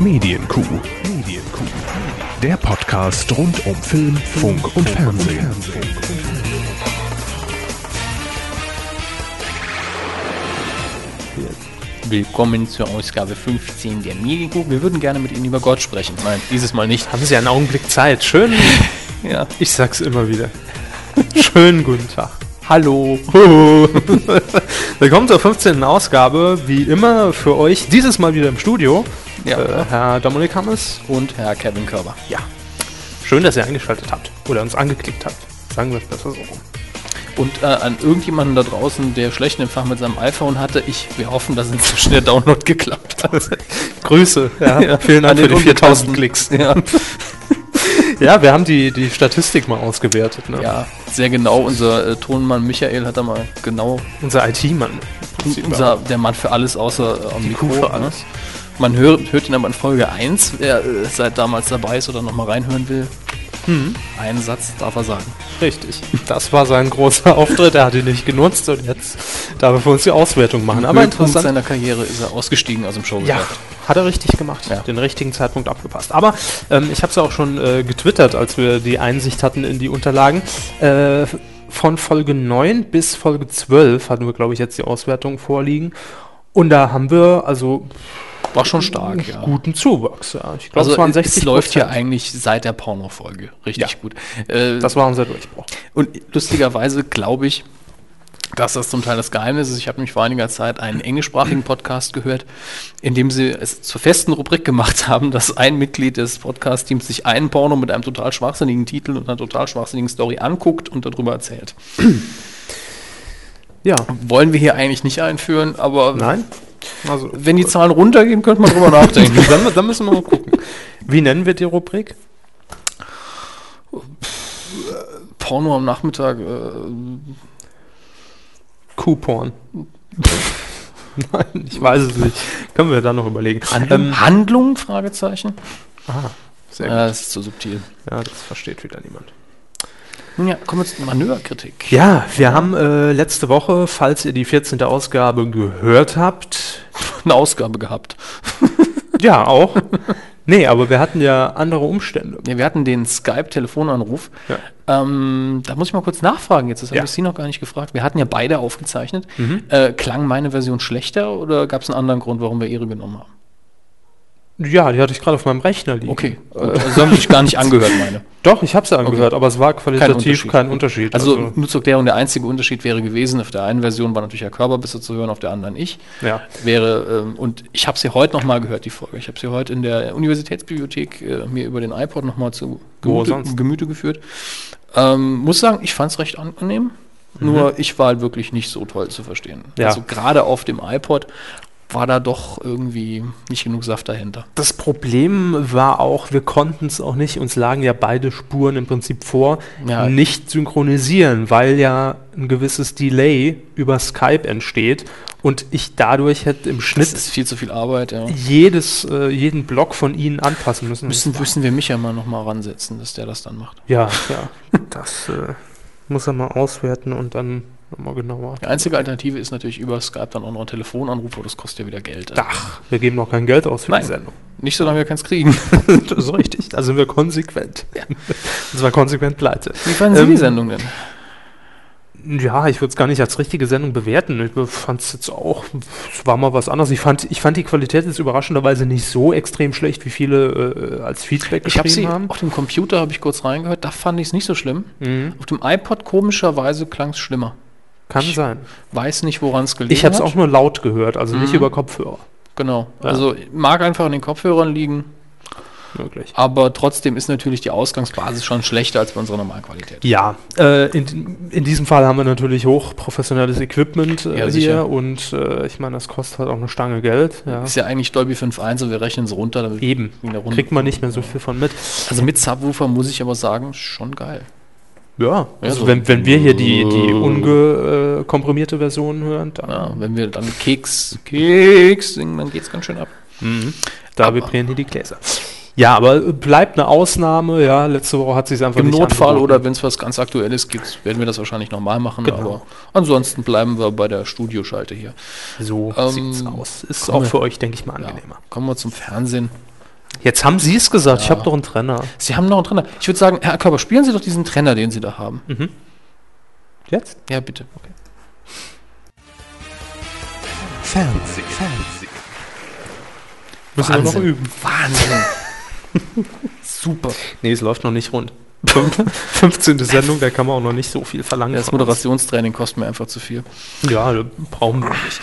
Medienkuh. Medienkuh. Der Podcast rund um Film, Funk und Fernsehen. Willkommen zur Ausgabe 15 der Medienkuh. Wir würden gerne mit Ihnen über Gott sprechen. Nein, dieses Mal nicht. Haben Sie einen Augenblick Zeit? Schön. Ja. Ich sag's immer wieder. Schönen guten Tag. Hallo. Willkommen zur 15. Ausgabe. Wie immer für euch, dieses Mal wieder im Studio. Ja. Äh, Herr Dominik Hammes. Und Herr Kevin Körber. Ja. Schön, dass ihr eingeschaltet habt. Oder uns angeklickt habt. Sagen wir es besser so. Und äh, an irgendjemanden da draußen, der schlechten Empfang mit seinem iPhone hatte, ich, wir hoffen, dass inzwischen der Download geklappt hat. Grüße. Ja, vielen An Dank für die 4000 Unbekannten. Klicks. Ja. Ja, wir haben die, die Statistik mal ausgewertet. Ne? ja, sehr genau. Unser äh, Tonmann Michael hat da mal genau, Unser IT-Mann. unser, der Mann für alles außer äh, am Die Mikro. Kuh für ne? Man hört, hört ihn aber in Folge 1, wer äh, seit damals dabei ist oder nochmal reinhören will. Mhm. Einen Satz darf er sagen. Richtig. Das war sein großer Auftritt. Er hat ihn nicht genutzt und jetzt darf er für uns die Auswertung machen. Aber Höhepunkt interessant. seiner Karriere ist er ausgestiegen aus dem Show. Ja, hat er richtig gemacht. Ja. Den richtigen Zeitpunkt abgepasst. Aber ähm, ich habe es ja auch schon äh, getwittert, als wir die Einsicht hatten in die Unterlagen. Äh, von Folge 9 bis Folge 12 hatten wir, glaube ich, jetzt die Auswertung vorliegen. Und da haben wir also War schon stark, ja. guten Zuwachs. Ja. Ich glaube, Also es waren es 60 läuft ja eigentlich seit der Porno-Folge richtig Ja. gut. Äh, Das war unser Durchbruch. und lustigerweise glaube ich, dass das zum Teil das Geheimnis ist. Ich habe nämlich vor einiger Zeit einen englischsprachigen Podcast gehört, in dem sie es zur festen Rubrik gemacht haben, dass ein Mitglied des Podcast-Teams sich einen Porno mit einem total schwachsinnigen Titel und einer total schwachsinnigen Story anguckt und darüber erzählt. Ja, Wollen wir hier eigentlich nicht einführen, aber nein. Also, wenn die Zahlen runtergehen, könnte man drüber nachdenken. dann, dann müssen wir mal gucken. Wie nennen wir die Rubrik? Porno am Nachmittag, äh, Coupon. Nein, ich weiß es nicht. Können wir da noch überlegen. Handlung, Handlung? Fragezeichen. ah, sehr Ja, das ist zu subtil. Ja, das versteht wieder niemand. Ja, kommen wir zur Manöverkritik. Ja, wir haben äh, letzte Woche, falls ihr die 14. Ausgabe gehört habt, Eine Ausgabe gehabt. ja auch. nee, aber wir hatten ja andere Umstände. Ja, wir hatten den Skype-Telefonanruf. Ja. Ähm, da muss ich mal kurz nachfragen jetzt. Das habe Ja. ich Sie noch gar nicht gefragt. Wir hatten ja beide aufgezeichnet. Äh, klang meine Version schlechter oder gab es einen anderen Grund, warum wir Ihre genommen haben? Ja, die hatte ich gerade auf meinem Rechner liegen. Okay. Also haben mich gar nicht angehört, meine. Doch, ich habe sie angehört, aber es war qualitativ Unterschied. kein Unterschied. Also, nur zur Erklärung, der einzige Unterschied wäre gewesen, auf der einen Version war natürlich Herr Körber besser zu hören, auf der anderen ich. ja. wäre, ähm, und ich habe sie heute nochmal gehört, die Folge. Ich habe sie heute in der Universitätsbibliothek äh, mir über den iPod nochmal zu Gemüte? Gemüte geführt. Ähm, muss sagen, ich fand es recht angenehm. Nur ich war halt wirklich nicht so toll zu verstehen. Ja. Also gerade auf dem iPod war da doch irgendwie nicht genug Saft dahinter. Das Problem war auch, wir konnten es auch nicht, uns lagen ja beide Spuren im Prinzip vor, Ja. nicht synchronisieren, weil ja ein gewisses Delay über Skype entsteht und ich dadurch hätte im Das Schnitt ist viel zu viel Arbeit, ja. jedes, äh, jeden Block von ihnen anpassen müssen. Müssen, müssen wir mich ja mal nochmal ransetzen, dass der das dann macht. Ja, ja. Das äh, muss er mal auswerten und dann nochmal genauer. Die einzige Alternative ist natürlich über Skype dann auch noch ein Telefonanruf, aber das kostet ja wieder Geld. Also Ach, wir geben noch kein Geld aus für Nein. die Sendung. Nicht solange wir keins kriegen. das ist richtig. Da sind wir konsequent. Ja. Und zwar konsequent pleite. Wie fanden Sie Ähm, die Sendung denn? Ja, ich würde es gar nicht als richtige Sendung bewerten. Ich fand es jetzt auch, es war mal was anderes. Ich fand, ich fand die Qualität jetzt überraschenderweise nicht so extrem schlecht, wie viele äh, als Feedback Ich habe sie geschrieben haben. auf dem Computer habe ich kurz reingehört, da fand ich es nicht so schlimm. Mhm. Auf dem iPod komischerweise klang es schlimmer. Kann ich- sein. Weiß nicht, woran es gelegen Ich habe es hat. auch nur laut gehört, also nicht Mhm. über Kopfhörer. Genau. Ja. Also mag einfach an den Kopfhörern liegen, Möglich. aber trotzdem ist natürlich die Ausgangsbasis schon schlechter als bei unserer Normalqualität. Ja, äh, in, in diesem Fall haben wir natürlich hochprofessionelles Equipment äh, Ja, hier sicher. und äh, ich meine, das kostet halt auch eine Stange Geld. Ja. Ist ja eigentlich Dolby 5.1 und wir rechnen es runter. Damit Eben, wegen der Runde. kriegt man nicht mehr so viel von mit. Also mit Subwoofer muss ich aber sagen, schon geil. Ja, also so- wenn, wenn wir hier die, die ungekomprimierte Version hören, dann Ja, wenn wir dann Keks, Keks singen, dann geht es ganz schön ab. da Aber- vibrieren hier die Gläser. Ja, aber bleibt eine Ausnahme. Ja, letzte Woche hat sich einfach Im Notfall angeboten. oder wenn es was ganz Aktuelles gibt, werden wir das wahrscheinlich nochmal machen. Genau. Aber ansonsten bleiben wir bei der Studioschalte hier. so Ähm, sieht's aus. Ist auch wir- für euch, denke ich mal, Ja. angenehmer. Kommen wir zum Fernsehen. Jetzt haben Sie es gesagt, ich Ja. habe doch einen Trenner. Sie haben noch einen Trainer. Ich würde sagen, Herr Körper, spielen Sie doch diesen Trainer, den Sie da haben. Jetzt? Ja, bitte. Okay. Fernsehen. Fernsehen. Müssen wir noch Wahnsinn. üben. Wahnsinn. Super. Nee, es läuft noch nicht rund. 15. Sendung, da kann man auch noch nicht so viel verlangen. Das. Moderationstraining kostet mir einfach zu viel. Ja, da brauchen wir nicht.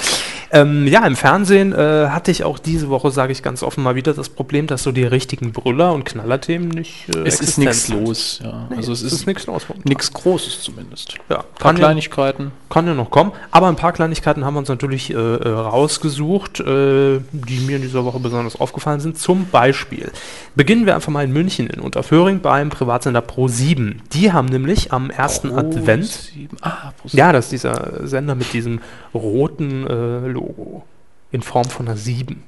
Ähm, ja, im Fernsehen äh, hatte ich auch diese Woche, sage ich ganz offen, mal wieder das Problem, dass so die richtigen Brüller- und Knallerthemen nicht. Äh, Es ist nichts los. Ja. Nee, also es ist, nichts los. nichts Großes zumindest. Ja, Ein paar kann ja, Kleinigkeiten. kann ja noch kommen. Aber ein paar Kleinigkeiten haben wir uns natürlich äh, äh, rausgesucht, äh, die mir in dieser Woche besonders aufgefallen sind. Zum Beispiel beginnen wir einfach mal in München in Unterföhring beim Privatsender Pro7. Die haben nämlich am ersten Pro Advent. sieben- Ah, Pro Ja, das ist dieser Sender mit diesem roten äh, Logo in Form von einer 7.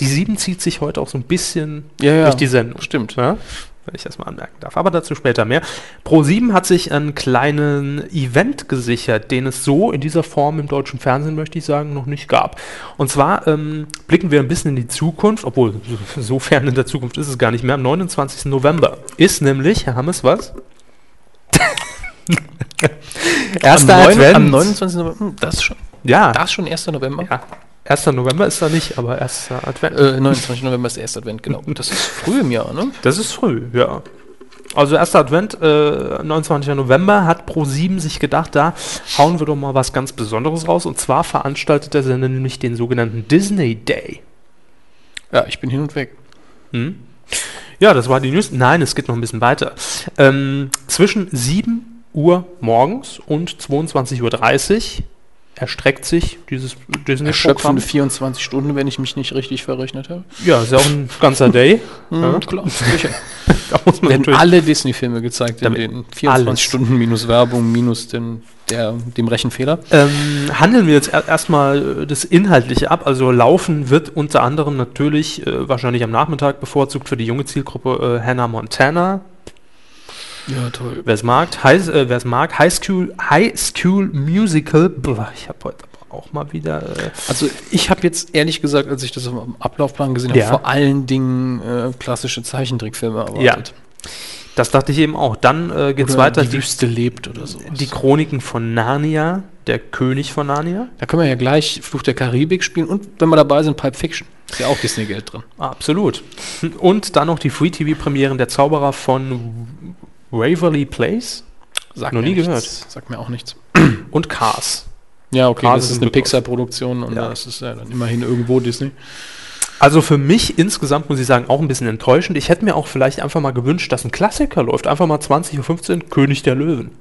Die 7 zieht sich heute auch so ein bisschen Ja, ja. durch die Sendung. Stimmt. Ja, wenn ich das mal anmerken darf. Aber dazu später mehr. Pro7 hat sich einen kleinen Event gesichert, den es so in dieser Form im deutschen Fernsehen, möchte ich sagen, noch nicht gab. Und zwar ähm, blicken wir ein bisschen in die Zukunft, obwohl so- so fern in der Zukunft ist es gar nicht mehr. Am 29. November ist nämlich, Herr Hammes, was? Erster am, neun- Advent. am 29. November. Hm, Das ist schon, Ja, das schon 1. November. ja. 1. November ist da nicht, aber 1. Advent. Äh, 29. November ist der erste Advent, genau. Das ist früh im Jahr, ne? Das ist früh, ja. Also 1. Advent, äh, 29. November, hat Pro7 sich gedacht, da hauen wir doch mal was ganz Besonderes raus. Und zwar veranstaltet der Sender nämlich den sogenannten Disney Day. Ja, ich bin hin und weg. Hm? Ja, das war die News. Nein, es geht noch ein bisschen weiter. Ähm, zwischen 7 Uhr morgens und 22.30 Uhr erstreckt sich dieses Disney-Programm. Erschöpfende 24 Stunden, wenn ich mich nicht richtig verrechnet habe. Ja, ist ja auch ein ganzer Day. Ja. Hm, klar, sicher. Da muss man werden alle Disney-Filme gezeigt in den 24 alles. Stunden minus Werbung, minus den, der, dem Rechenfehler. Ähm, handeln wir jetzt er erstmal äh, das Inhaltliche ab. Also laufen wird unter anderem natürlich äh, wahrscheinlich am Nachmittag bevorzugt für die junge Zielgruppe äh, Hannah Montana. Ja, toll. Wer es mag, High, äh, wer's mag, High School, High School Musical. Ich habe heute aber auch mal wieder. Äh, Also ich habe jetzt ehrlich gesagt, als ich das am Ablaufplan gesehen habe, Ja. vor allen Dingen äh, klassische Zeichentrickfilme erwartet. das dachte ich eben auch. Dann äh, geht es Oder weiter. Die Die, Wüste lebt oder so. die Chroniken von Narnia, der König von Narnia. Da können wir ja gleich Fluch der Karibik spielen und wenn wir dabei sind, Pulp Fiction. Ist ja auch Disney-Geld drin. Absolut. Und dann noch die Free-TV-Premieren der Zauberer von Waverly Place Sagt Noch mir nie nichts. gehört. Sagt mir auch nichts. und Cars. Ja, okay, Gerade das ist eine. Pixar-Produktion und Ja. das ist ja dann immerhin irgendwo Disney. Also für mich insgesamt muss ich sagen, auch ein bisschen enttäuschend. Ich hätte mir auch vielleicht einfach mal gewünscht, dass ein Klassiker läuft. Einfach mal 20.15 Uhr, König der Löwen.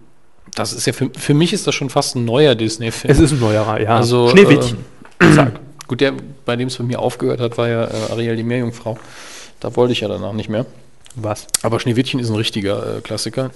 Das ist ja für, für mich ist das schon fast ein neuer Disney-Film. Es ist ein neuerer, ja. Also, Schneewittchen. Sag. Gut, der, bei dem es bei mir aufgehört hat, war ja äh, Ariel die Meerjungfrau. Da wollte ich ja danach nicht mehr. Was? Aber Schneewittchen ist ein richtiger äh, Klassiker.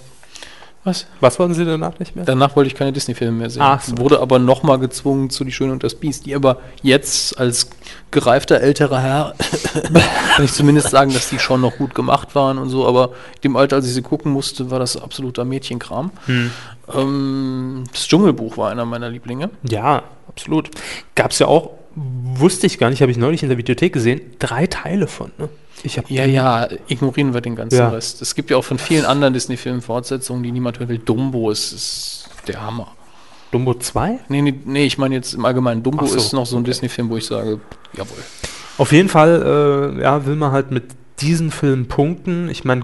Was? Was wollten Sie danach nicht mehr? Danach wollte ich keine Disney-Filme mehr sehen. Ach so. Wurde aber nochmal gezwungen zu Die Schöne und das Biest, die aber jetzt als gereifter älterer Herr kann ich zumindest sagen, dass die schon noch gut gemacht waren und so, aber dem Alter, als ich sie gucken musste, war das absoluter Mädchenkram. Hm. Ähm, das Dschungelbuch war einer meiner Lieblinge. Ja, absolut. Gab es ja auch, wusste ich gar nicht, habe ich neulich in der Videothek gesehen, drei Teile von. Ne? Ich Ja, ja, ignorieren wir den ganzen Ja. Rest. Es gibt ja auch von vielen anderen Disney-Filmen Fortsetzungen, die niemand hören will. Dumbo ist, ist der Hammer. Dumbo 2? Nee, nee, nee, ich meine jetzt im Allgemeinen, Dumbo so, ist noch so ein Disney-Film, wo ich sage, jawohl. Auf jeden Fall, äh, ja, will man halt mit diesen Filmen punkten. Ich meine,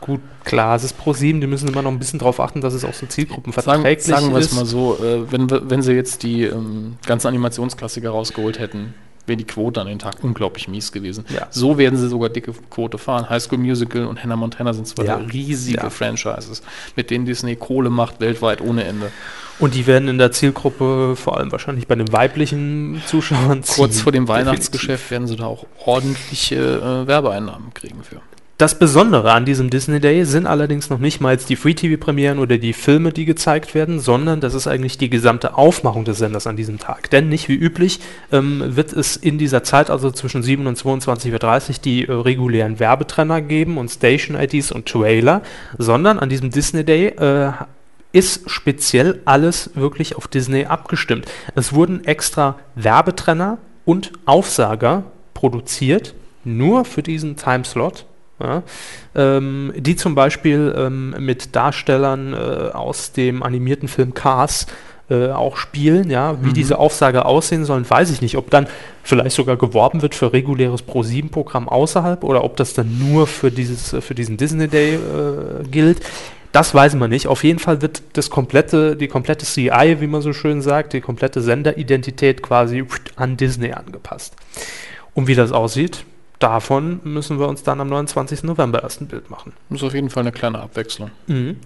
gut, klar, es ist Pro 7, die müssen immer noch ein bisschen darauf achten, dass es auch so Sagen, zielgruppenverträglich sagen wir es ist. mal so, äh, wenn, wenn sie jetzt die ähm, ganzen Animationsklassiker rausgeholt hätten, wäre die Quote an den Tag unglaublich mies gewesen. Ja. So werden sie sogar dicke Quote fahren. High School Musical und Hannah Montana sind zwei Ja. riesige Ja. Franchises, mit denen Disney Kohle macht weltweit ohne Ende. Und die werden in der Zielgruppe, vor allem wahrscheinlich bei den weiblichen Zuschauern, Kurz ziehen. vor dem Definitiv. Weihnachtsgeschäft werden sie da auch ordentliche äh, Werbeeinnahmen kriegen für. Das Besondere an diesem Disney Day sind allerdings noch nicht mal die Free-TV-Premieren oder die Filme, die gezeigt werden, sondern das ist eigentlich die gesamte Aufmachung des Senders an diesem Tag. Denn nicht wie üblich ähm, wird es in dieser Zeit, also zwischen 7 und 22.30 Uhr, die äh, regulären Werbetrenner geben und Station-IDs und Trailer, sondern an diesem Disney Day äh, ist speziell alles wirklich auf Disney abgestimmt. Es wurden extra Werbetrenner und Aufsager produziert nur für diesen Timeslot. Ja, ähm, die zum Beispiel ähm, mit Darstellern äh, aus dem animierten Film Cars äh, auch spielen, ja, wie Mhm. diese Aufsage aussehen sollen, weiß ich nicht. Ob dann vielleicht sogar geworben wird für reguläres Pro-7-Programm außerhalb oder ob das dann nur für, dieses, äh, für diesen Disney Day äh, gilt. Das weiß man nicht. Auf jeden Fall wird das komplette, die komplette CI, wie man so schön sagt, die komplette Senderidentität quasi an Disney angepasst. Und wie das aussieht, davon müssen wir uns dann am 29. November erst ein Bild machen. Das ist auf jeden Fall eine kleine Abwechslung. Mhm.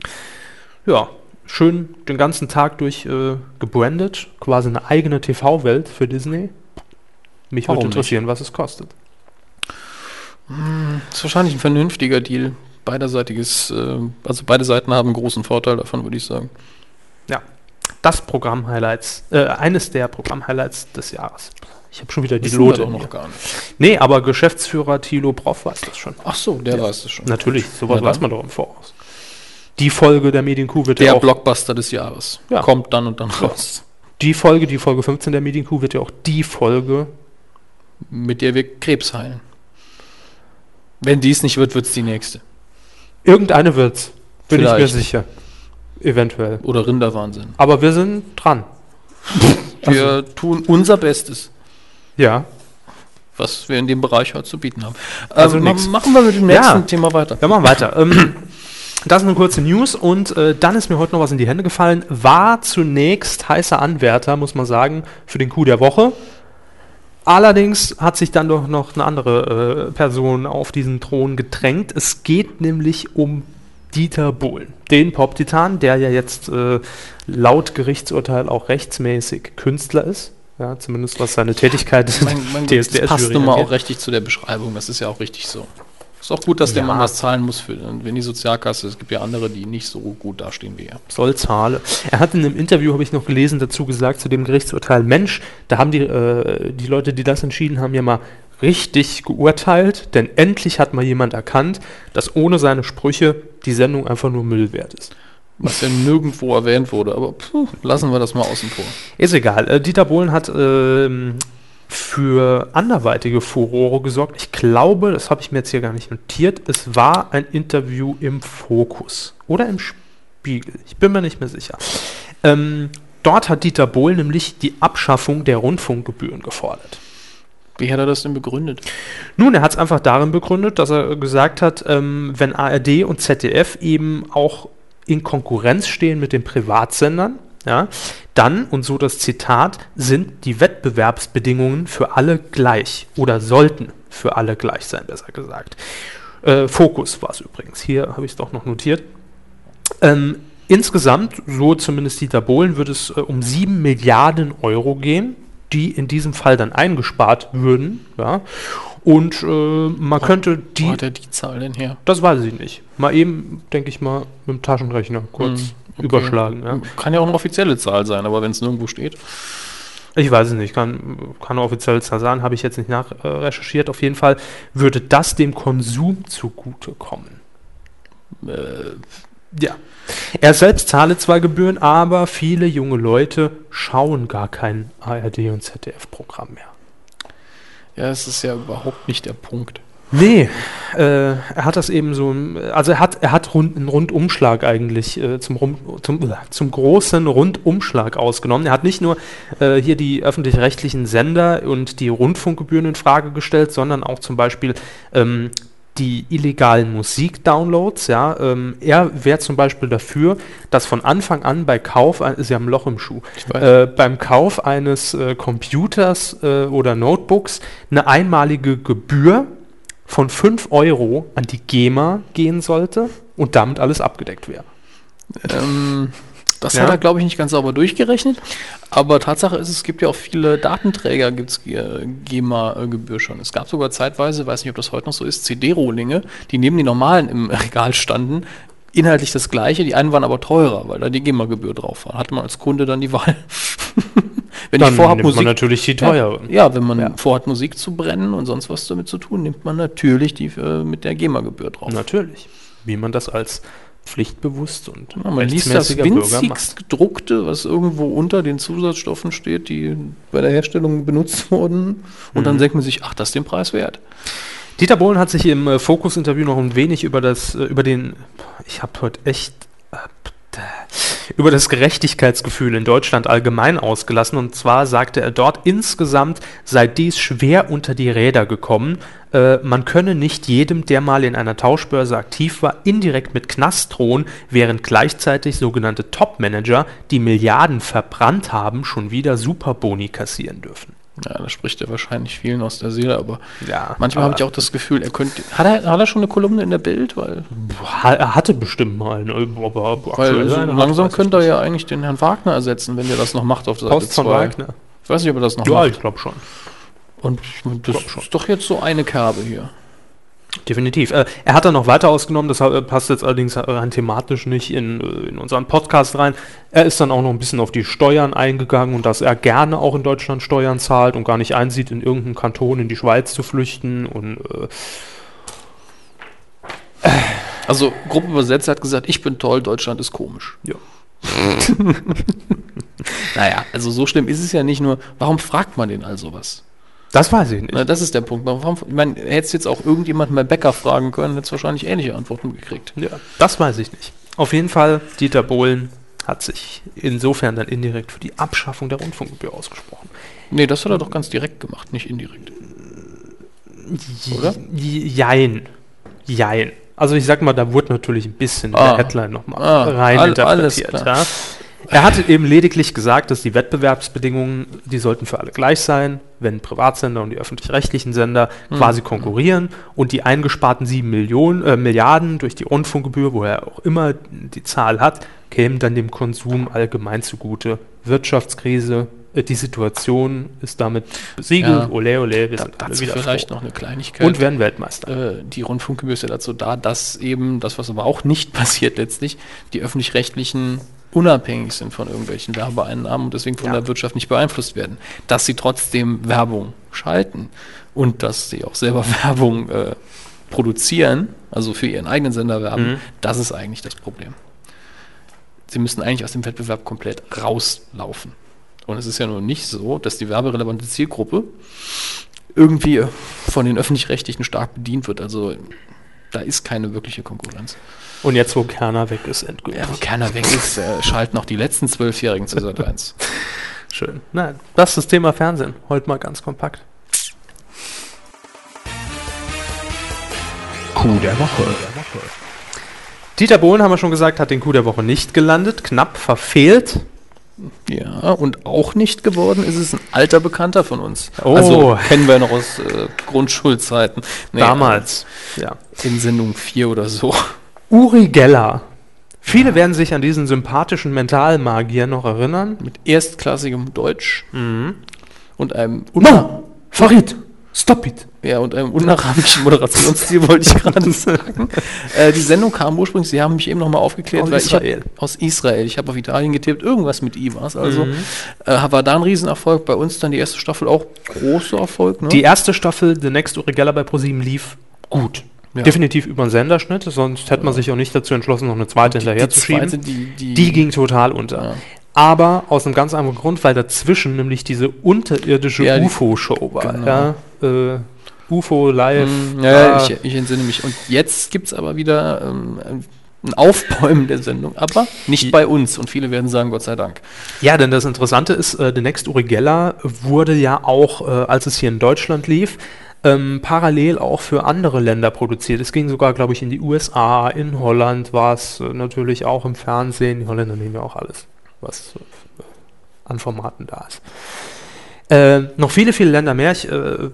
Ja, schön den ganzen Tag durch äh, gebrandet, quasi eine eigene TV-Welt für Disney. Mich würde Warum interessieren, was es kostet. Das ist wahrscheinlich ein vernünftiger Deal. Beiderseitiges, äh, also beide Seiten haben einen großen Vorteil davon, würde ich sagen. Das Programm-Highlights, äh, eines der Programm-Highlights des Jahres. Ich habe schon wieder die Lote. doch noch gar nicht. Nee, aber Geschäftsführer Thilo Proff weiß das schon. Ach so, der Ja. weiß es schon. Natürlich, sowas weiß man doch im Voraus. Die Folge der Medienkuh wird Der ja auch Blockbuster des Jahres. Ja. Kommt dann und dann raus. die Folge, die Folge 15 der Medienkuh wird ja auch die Folge. Mit der wir Krebs heilen. Wenn dies nicht wird, wird es die nächste. Irgendeine wird's. Bin ich mir Vielleicht. sicher. Eventuell. Oder Rinderwahnsinn. Aber wir sind dran. Wir tun unser Bestes, Ja. was wir in dem Bereich heute zu bieten haben. Also Ähm, nix. machen wir mit dem Ja. nächsten Thema weiter. Wir machen weiter. ähm, das ist eine kurze News und äh, dann ist mir heute noch was in die Hände gefallen. War zunächst heißer Anwärter, muss man sagen, für den Coup der Woche. Allerdings hat sich dann doch noch eine andere äh, Person auf diesen Thron gedrängt. Es geht nämlich um Dieter Bohlen, den Pop-Titan, der ja jetzt äh, laut Gerichtsurteil auch rechtsmäßig Künstler ist. Ja, zumindest was seine Tätigkeit Mein, mein, DSDS das passt nun mal auch richtig zu der Beschreibung. Das ist ja auch richtig so. Ist auch gut, dass der Ja. Mann was zahlen muss für wenn die Sozialkasse. Es gibt ja andere, die nicht so gut dastehen wie er. soll zahle. Er hat in einem Interview, habe ich noch gelesen, dazu gesagt, zu dem Gerichtsurteil, Mensch, da haben die, äh, die Leute, die das entschieden haben, ja mal richtig geurteilt, denn endlich hat mal jemand erkannt, dass ohne seine Sprüche die Sendung einfach nur Müll wert ist. Was ja nirgendwo erwähnt wurde. Aber puh, lassen wir das mal außen vor. Ist egal. Äh, Dieter Bohlen hat ähm, für anderweitige Furore gesorgt. Ich glaube, das habe ich mir jetzt hier gar nicht notiert, es war ein Interview im Fokus oder im Spiegel. Ich bin mir nicht mehr sicher. Ähm, dort hat Dieter Bohlen nämlich die Abschaffung der Rundfunkgebühren gefordert. Wie hat er das denn begründet? Nun, er hat es einfach darin begründet, dass er gesagt hat, ähm, wenn ARD und ZDF eben auch in Konkurrenz stehen mit den Privatsendern, ja, dann, und so das Zitat, sind die Wettbewerbsbedingungen für alle gleich oder sollten für alle gleich sein, besser gesagt. Äh, Fokus war es übrigens. Hier habe ich es doch noch notiert. Ähm, insgesamt, so zumindest Dieter Bohlen, wird es äh, um 7 Milliarden Euro gehen, die in diesem Fall dann eingespart würden. Ja? Und äh, man könnte Wo die, hat er die Zahl denn her? das weiß ich nicht, mal eben, denke ich mal, mit dem Taschenrechner kurz Hm, okay. überschlagen. Ja? Kann ja auch eine offizielle Zahl sein, aber wenn es nirgendwo steht. Ich weiß es nicht, kann, kann eine offizielle Zahl sein, habe ich jetzt nicht nach äh, recherchiert. Auf jeden Fall würde das dem Konsum zugutekommen. Äh, Ja. Er selbst zahle zwar Gebühren, aber viele junge Leute schauen gar kein ARD und ZDF-Programm mehr. Ja, es ist ja überhaupt nicht der Punkt. Nee, äh, er hat das eben so, also er hat, er hat rund, einen Rundumschlag eigentlich äh, zum, Rum, zum, äh, zum großen Rundumschlag ausgenommen. Er hat nicht nur äh, hier die öffentlich-rechtlichen Sender und die Rundfunkgebühren in Frage gestellt, sondern auch zum Beispiel ähm, die illegalen Musikdownloads. Ja, ähm, er wäre zum Beispiel dafür, dass von Anfang an bei Kauf, ein- Sie haben ein Loch im Schuh, äh, beim Kauf eines äh, Computers äh, oder Notebooks eine einmalige Gebühr von 5 Euro an die GEMA gehen sollte und damit alles abgedeckt wäre. Ähm, das Ja. hat er, glaube ich, nicht ganz sauber durchgerechnet. Aber Tatsache ist, es gibt ja auch viele Datenträger, gibt es GEMA-Gebühr schon. Es gab sogar zeitweise, weiß nicht, ob das heute noch so ist, CD-Rohlinge, die neben den normalen im Regal standen. Inhaltlich das gleiche, die einen waren aber teurer, weil da die GEMA-Gebühr drauf war. Hatte man als Kunde dann die Wahl. wenn ich vorhabe, Musik. natürlich die ja, ja, wenn man Ja. vorhat, Musik zu brennen und sonst was damit zu tun, nimmt man natürlich die äh, mit der GEMA-Gebühr drauf. Natürlich. Wie man das als pflichtbewusst und Ja, man liest das winzigst gedruckte, was irgendwo unter den Zusatzstoffen steht, die bei der Herstellung benutzt wurden. Und dann Mhm. denkt man sich, ach, das ist den Preis wert. Dieter Bohlen hat sich im äh, Fokus-Interview noch ein wenig über das, äh, über den, ich habe heute echt äh, über das Gerechtigkeitsgefühl in Deutschland allgemein ausgelassen. Und zwar sagte er dort, insgesamt sei dies schwer unter die Räder gekommen. Äh, man könne nicht jedem, der mal in einer Tauschbörse aktiv war, indirekt mit Knast drohen, während gleichzeitig sogenannte Top-Manager, die Milliarden verbrannt haben, schon wieder Superboni kassieren dürfen. Ja, da spricht er wahrscheinlich vielen aus der Seele, aber Ja, manchmal habe ich auch das Gefühl, er könnte. Hat er, hat er schon eine Kolumne in der Bild? Weil, Er hatte bestimmt mal eine, aber weil so langsam könnte er ja eigentlich den Herrn Wagner ersetzen, wenn der das noch macht auf Seite Post von 2. Wagner. Ich weiß nicht, ob er das noch Ja, macht. ich glaube schon. Und das ist doch jetzt so eine Kerbe hier. Definitiv. Äh, er hat dann noch weiter ausgenommen, das äh, passt jetzt allerdings äh, rein thematisch nicht in, in unseren Podcast rein. Er ist dann auch noch ein bisschen auf die Steuern eingegangen und dass er gerne auch in Deutschland Steuern zahlt und gar nicht einsieht, in irgendeinen Kanton in die Schweiz zu flüchten. Und äh, Also, Gruppe übersetzt hat gesagt, ich bin toll, Deutschland ist komisch. Ja. naja, also so schlimm ist es ja nicht nur, warum fragt man den all sowas? Das weiß ich nicht. Na, das ist der Punkt. Ich meine, hättest jetzt auch irgendjemand mal Bäcker fragen können, hättest wahrscheinlich ähnliche Antworten gekriegt. Ja, das weiß ich nicht. Auf jeden Fall, Dieter Bohlen hat sich insofern dann indirekt für die Abschaffung der Rundfunkgebühr ausgesprochen. Nee, das hat er doch ganz direkt gemacht, nicht indirekt. Oder? Jein. Jein. Also ich sag mal, da wurde natürlich ein bisschen in Ah. der Headline nochmal Ah, rein all- alles interpretiert. klar. Ja. Er hatte eben lediglich gesagt, dass die Wettbewerbsbedingungen, die sollten für alle gleich sein, wenn Privatsender und die öffentlich-rechtlichen Sender Hm. quasi konkurrieren und die eingesparten 7 Millionen, äh, Milliarden durch die Rundfunkgebühr, woher auch immer die Zahl hat, kämen dann dem Konsum allgemein zugute. Wirtschaftskrise, äh, die Situation ist damit besiegelt, Ja. ole ole, wir Da, sind alle wieder vielleicht froh. noch eine Kleinigkeit. Und werden Weltmeister. äh, die Rundfunkgebühr ist ja dazu da, dass eben, das was aber auch nicht passiert letztlich, die öffentlich-rechtlichen unabhängig sind von irgendwelchen Werbeeinnahmen und deswegen von Ja. der Wirtschaft nicht beeinflusst werden. Dass sie trotzdem Werbung schalten und dass sie auch selber Werbung äh, produzieren, also für ihren eigenen Sender werben, Mhm. das ist eigentlich das Problem. Sie müssen eigentlich aus dem Wettbewerb komplett rauslaufen. Und es ist ja nur nicht so, dass die werberelevante Zielgruppe irgendwie von den öffentlich-rechtlichen stark bedient wird. Also da ist keine wirkliche Konkurrenz. Und jetzt, wo Kerner weg ist, endgültig. Ja, wo keiner weg ist, äh, schalten auch die letzten Zwölfjährigen zu Sat 1. Schön. Na, das ist das Thema Fernsehen. Heute mal ganz kompakt. Coup der Woche. Dieter Bohlen, haben wir schon gesagt, hat den Coup der Woche nicht gelandet, knapp verfehlt. Ja, und auch nicht geworden ist es ein alter Bekannter von uns. Oh. Also kennen wir noch aus äh, Grundschulzeiten. Nee, Damals. Ja. In Sendung 4 oder so. Uri Geller. Viele werden sich an diesen sympathischen Mentalmagier noch erinnern. Mit erstklassigem Deutsch und einem No! Farid! Stop it! Ja, und einem unnachahmlichen Moderationsstil wollte ich gerade sagen. Äh, die Sendung kam ursprünglich, Sie haben mich eben nochmal aufgeklärt, Aus weil ich hab, Israel. aus Israel. Ich habe auf Italien getippt, irgendwas mit I war es. Also Mhm. äh, war da ein Riesenerfolg. Bei uns dann die erste Staffel auch großer Erfolg. Ne? Die erste Staffel The Next Uri Geller bei ProSieben lief gut. Ja. Definitiv über den Senderschnitt, sonst hätte man sich auch nicht dazu entschlossen, noch eine zweite hinterher zu schieben. zweite, die, die, Die ging total unter. Ja. Aber aus einem ganz anderen Grund, weil dazwischen nämlich diese unterirdische Ja, die- UFO-Show war. genau. Ja, äh, UFO live. Mm, ja, ich, ich entsinne mich. Und jetzt gibt es aber wieder ähm, ein Aufbäumen der Sendung, aber nicht Die- bei uns. Und viele werden sagen, Gott sei Dank. ja, denn das Interessante ist, äh, The Next Uri Geller wurde ja auch, äh, als es hier in Deutschland lief, ähm, parallel auch für andere Länder produziert. Es ging sogar, glaube ich, in die USA, in Holland war es äh, natürlich auch im Fernsehen. Die Holländer nehmen ja auch alles, was äh, an Formaten da ist. Äh, noch viele, viele Länder mehr. Ich, äh,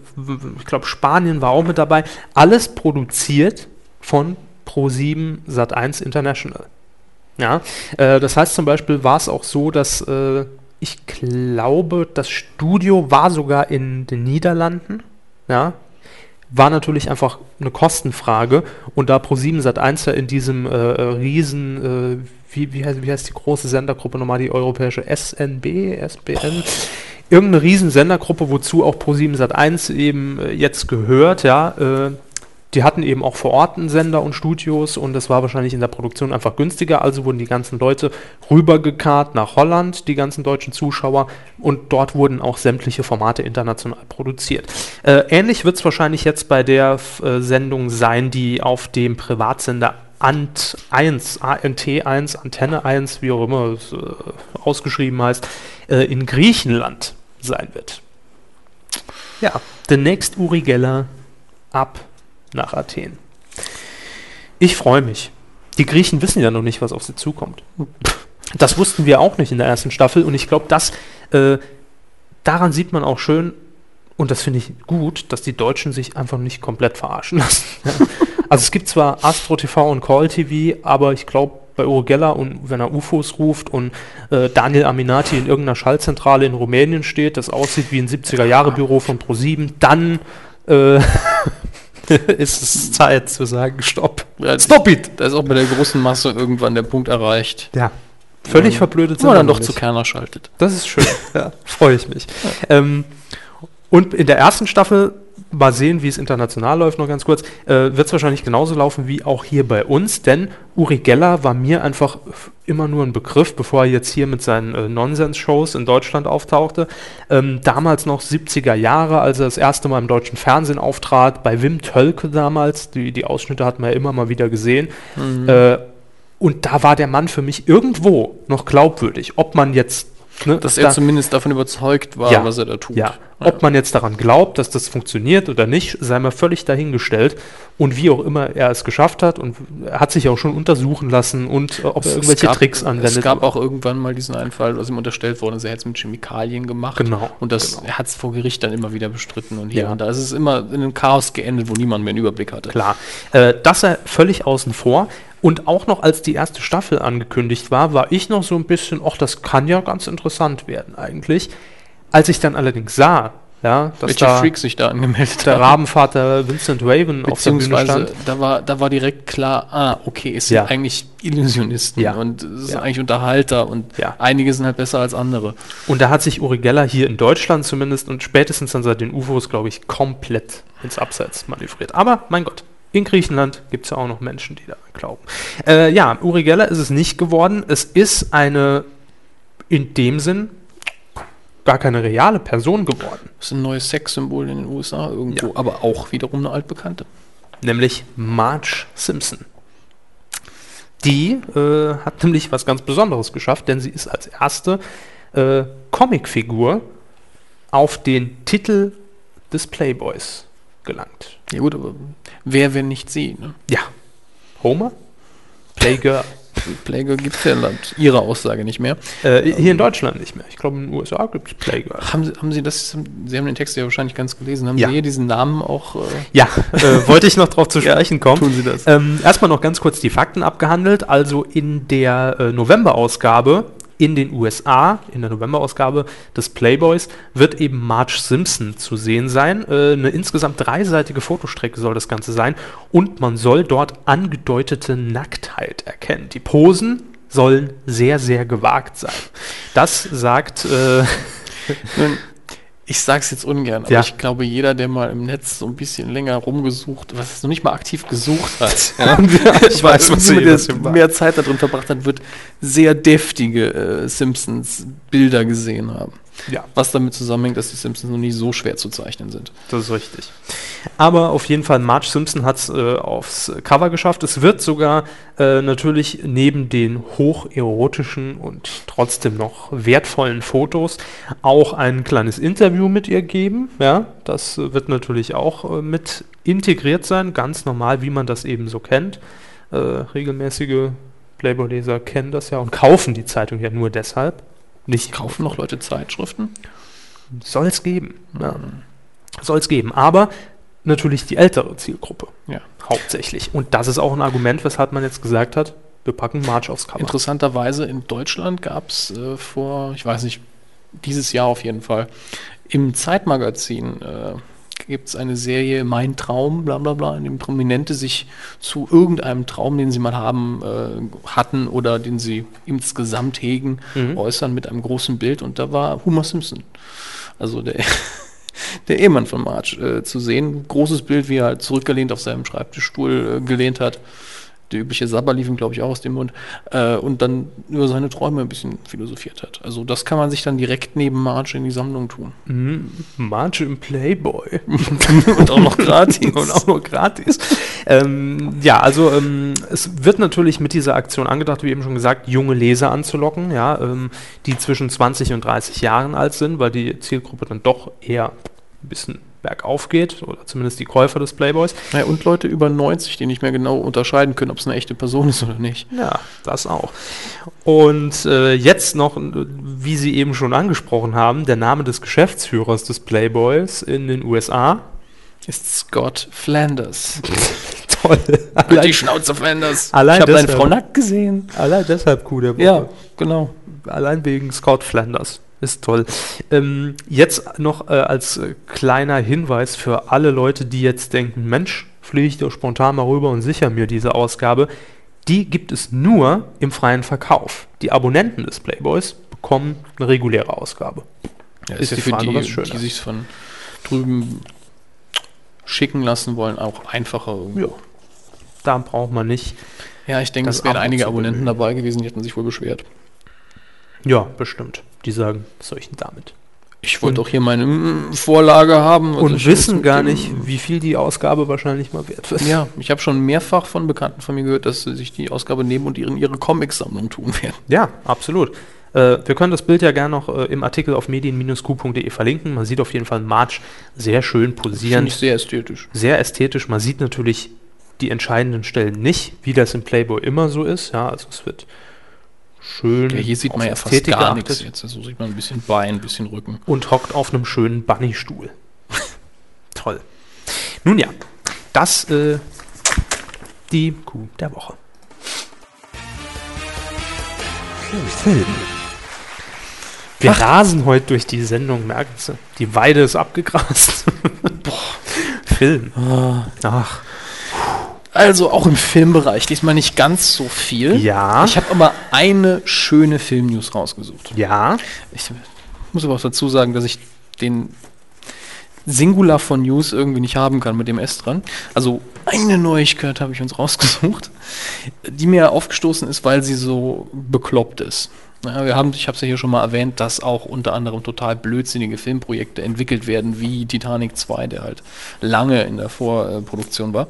ich glaube, Spanien war auch mit dabei. Alles produziert von Pro7 Sat1 International. Ja, äh, das heißt zum Beispiel war es auch so, dass äh, ich glaube, das Studio war sogar in den Niederlanden. Ja, war natürlich einfach eine Kostenfrage. Und da Pro7 Sat1 ja in diesem äh, äh, riesen, äh, wie, wie, heißt, wie heißt die große Sendergruppe nochmal, die europäische SNB, SBN, irgendeine riesen Sendergruppe, wozu auch Pro7 Sat1 eben äh, jetzt gehört, ja, äh, die hatten eben auch vor Ort einen Sender und Studios und es war wahrscheinlich in der Produktion einfach günstiger. Also wurden die ganzen Leute rübergekarrt nach Holland, die ganzen deutschen Zuschauer, und dort wurden auch sämtliche Formate international produziert. Äh, ähnlich wird es wahrscheinlich jetzt bei der äh, Sendung sein, die auf dem Privatsender Ant 1, ANT 1, Antenne 1, wie auch immer es äh, ausgeschrieben heißt, äh, in Griechenland sein wird. Ja, the next Uri Geller ab nach Athen. Ich freue mich. Die Griechen wissen ja noch nicht, was auf sie zukommt. Das wussten wir auch nicht in der ersten Staffel und ich glaube, das äh, daran sieht man auch schön, und das finde ich gut, dass die Deutschen sich einfach nicht komplett verarschen lassen. also es gibt zwar Astro TV und Call TV, aber ich glaube, bei Uri Geller und wenn er UFOs ruft und äh, Daniel Aminati in irgendeiner Schallzentrale in Rumänien steht, das aussieht wie ein 70er-Jahre-Büro von Pro7, dann äh, ist es Zeit zu sagen, stopp. Ja, Stop it! Da ist auch bei der großen Masse irgendwann der Punkt erreicht. Ja. Völlig verblödet sind. Wo man dann doch zu Kerner schaltet. Das ist schön. ja, freue ich mich. Ja. Ähm, und in der ersten Staffel mal sehen, wie es international läuft, noch ganz kurz, äh, wird es wahrscheinlich genauso laufen wie auch hier bei uns, denn Uri Geller war mir einfach immer nur ein Begriff, bevor er jetzt hier mit seinen äh, Nonsens-Shows in Deutschland auftauchte. Ähm, damals noch 70er Jahre, als er das erste Mal im deutschen Fernsehen auftrat, bei Wim Tölke damals, die, die Ausschnitte hat man ja immer mal wieder gesehen. Mhm. Äh, und da war der Mann für mich irgendwo noch glaubwürdig. Ob man jetzt Ne, dass er da, zumindest davon überzeugt war, ja, was er da tut. Ja. Ob man jetzt daran glaubt, dass das funktioniert oder nicht, sei mal völlig dahingestellt. Und wie auch immer er es geschafft hat und er hat sich auch schon untersuchen lassen und äh, ob er irgendwelche gab, Tricks anwendet. Es gab auch irgendwann mal diesen Einfall, was ihm unterstellt wurde, er hätte es mit Chemikalien gemacht. Genau. Und das, genau. hat es vor Gericht dann immer wieder bestritten und hier ja. und da. Es ist immer in einem Chaos geendet, wo niemand mehr einen Überblick hatte. Klar. Äh, das er völlig außen vor. Und auch noch als die erste Staffel angekündigt war, war ich noch so ein bisschen, ach, das kann ja ganz interessant werden eigentlich. Als ich dann allerdings sah, ja, dass Welche da Freaks sich da angemeldet der haben. Rabenvater Vincent Raven auf der Bühne stand. Da war, da war direkt klar, ah, okay, es sind ja. eigentlich Illusionisten ja. und es sind ja. eigentlich Unterhalter und einige sind halt besser als andere. Und da hat sich Uri Geller hier in Deutschland zumindest und spätestens dann seit den UFOs, glaube ich, komplett ins Abseits manövriert. Aber mein Gott, in Griechenland gibt es ja auch noch Menschen, die da glauben. Äh, ja, Uri Geller ist es nicht geworden. Es ist eine, in dem Sinn, gar keine reale Person geworden. Das ist ein neues Sexsymbol in den USA irgendwo, ja. aber auch wiederum eine altbekannte. Nämlich Marge Simpson. Die äh, hat nämlich was ganz Besonderes geschafft, denn sie ist als erste äh, Comicfigur auf den Titel des Playboys gelangt. Ja gut, aber wer, wenn nicht sie? Ne? Ja. Homer? Playgirl. Playgirl gibt es ja laut Ihrer Aussage nicht mehr. Äh, hier in Deutschland nicht mehr. Ich glaube, in den USA gibt es Playgirl. Haben Sie, haben Sie das, Sie haben den Text ja wahrscheinlich ganz gelesen, haben ja. Sie hier diesen Namen auch? Äh ja, äh, wollte ich noch drauf zu sprechen kommen. Tun Sie das. Ähm, erstmal noch ganz kurz die Fakten abgehandelt. Also in der äh, November-Ausgabe in den USA, in der November-Ausgabe des Playboys, wird eben Marge Simpson zu sehen sein. Äh, eine insgesamt dreiseitige Fotostrecke soll das Ganze sein und man soll dort angedeutete Nacktheit erkennen. Die Posen sollen sehr, sehr gewagt sein. Das sagt. Äh, ich sage es jetzt ungern, aber ja. ich glaube, jeder, der mal im Netz so ein bisschen länger rumgesucht, was es noch nicht mal aktiv gesucht hat, ja, ich weiß, was du mehr Zeit darin verbracht hat, wird sehr deftige äh, Simpsons-Bilder gesehen haben. Ja. Was damit zusammenhängt, dass die Simpsons noch nicht so schwer zu zeichnen sind. Das ist richtig. Aber auf jeden Fall, Marge Simpson hat es äh, aufs Cover geschafft. Es wird sogar äh, natürlich neben den hocherotischen und trotzdem noch wertvollen Fotos auch ein kleines Interview mit ihr geben. Ja, das wird natürlich auch äh, mit integriert sein, ganz normal, wie man das eben so kennt. Äh, regelmäßige Playboy-Leser kennen das ja und kaufen die Zeitung ja nur deshalb. Nicht kaufen noch Leute Zeitschriften? Soll es geben. Ja. Soll es geben. Aber natürlich die ältere Zielgruppe. Ja. Hauptsächlich. Und das ist auch ein Argument, weshalb man jetzt gesagt hat, wir packen March aufs Cover. Interessanterweise in Deutschland gab es äh, vor, ich weiß nicht, dieses Jahr auf jeden Fall, im Zeitmagazin äh, gibt es eine Serie Mein Traum, bla bla bla, in dem Prominente sich zu irgendeinem Traum, den sie mal haben, äh, hatten oder den sie insgesamt hegen, mhm. äußern mit einem großen Bild und da war Homer Simpson. Also der der Ehemann von Marge äh, zu sehen. Großes Bild, wie er halt zurückgelehnt auf seinem Schreibtischstuhl äh, gelehnt hat. Der übliche Sabber lief ihm, glaube ich, auch aus dem Mund. Äh, und dann über seine Träume ein bisschen philosophiert hat. Also das kann man sich dann direkt neben Marge in die Sammlung tun. Mhm. Marge im Playboy. und auch noch gratis. Und auch noch gratis. ähm, ja, also ähm, es wird natürlich mit dieser Aktion angedacht, wie eben schon gesagt, junge Leser anzulocken, ja, ähm, die zwischen 20 und 30 Jahren alt sind, weil die Zielgruppe dann doch eher ein bisschen bergauf geht, oder zumindest die Käufer des Playboys. Ja, und Leute über 90, die nicht mehr genau unterscheiden können, ob es eine echte Person ist oder nicht. Ja, das auch. Und äh, jetzt noch, wie Sie eben schon angesprochen haben, der Name des Geschäftsführers des Playboys in den USA. Ist Scott Flanders. Toll. Allein, die Schnauze Flanders. Allein ich habe seine Frau nackt gesehen. Allein deshalb cool, der Woche. Ja, genau. Allein wegen Scott Flanders. Ist toll. Ähm, jetzt noch äh, als äh, kleiner Hinweis für alle Leute, die jetzt denken, Mensch, fliege ich doch spontan mal rüber und sichere mir diese Ausgabe. Die gibt es nur im freien Verkauf. Die Abonnenten des Playboys bekommen eine reguläre Ausgabe. Ja, Ist ist, ja die für Frage, die, was schöner die sich von drüben schicken lassen wollen, auch einfacher. irgendwo. Ja. Da braucht man nicht. Ja, ich denke, es wären einige Abonnenten dabei gewesen, die hätten sich wohl beschwert. Ja, bestimmt. Die sagen, was soll ich denn damit? Ich wollte doch hier meine mm, Vorlage haben. was Und wissen gar nicht, wie viel die Ausgabe wahrscheinlich mal wert wird. Ja, ich habe schon mehrfach von Bekannten von mir gehört, dass sie sich die Ausgabe nehmen und ihren, ihre Comic-Sammlung tun werden. Ja, absolut. Äh, wir können das Bild ja gerne noch äh, im Artikel auf medien-q.de verlinken. Man sieht auf jeden Fall March sehr schön Finde posierend, ich sehr ästhetisch. sehr ästhetisch. Man sieht natürlich die entscheidenden Stellen nicht, wie das im Playboy immer so ist. Ja, also es wird schön. Ja, hier sieht man ja fast Ästhetik gar nichts jetzt. Also sieht man ein bisschen Bein, ein bisschen Rücken. Und hockt auf einem schönen Bunny-Stuhl. Toll. Nun ja, das äh, die Kuh der Woche. Film. Wir rasen heute durch die Sendung, merken Sie. Die Weide ist abgegrast. Boah, Film. Ach, Also auch im Filmbereich, diesmal nicht ganz so viel. Ja. Ich habe aber eine schöne Filmnews rausgesucht. ja. Ich muss aber auch dazu sagen, dass ich den Singular von News irgendwie nicht haben kann mit dem S dran. Also eine Neuigkeit habe ich uns rausgesucht, die mir aufgestoßen ist, weil sie so bekloppt ist. Ja, wir haben, ich habe es ja hier schon mal erwähnt, dass auch unter anderem total blödsinnige Filmprojekte entwickelt werden, wie Titanic 2, der halt lange in der Vorproduktion war.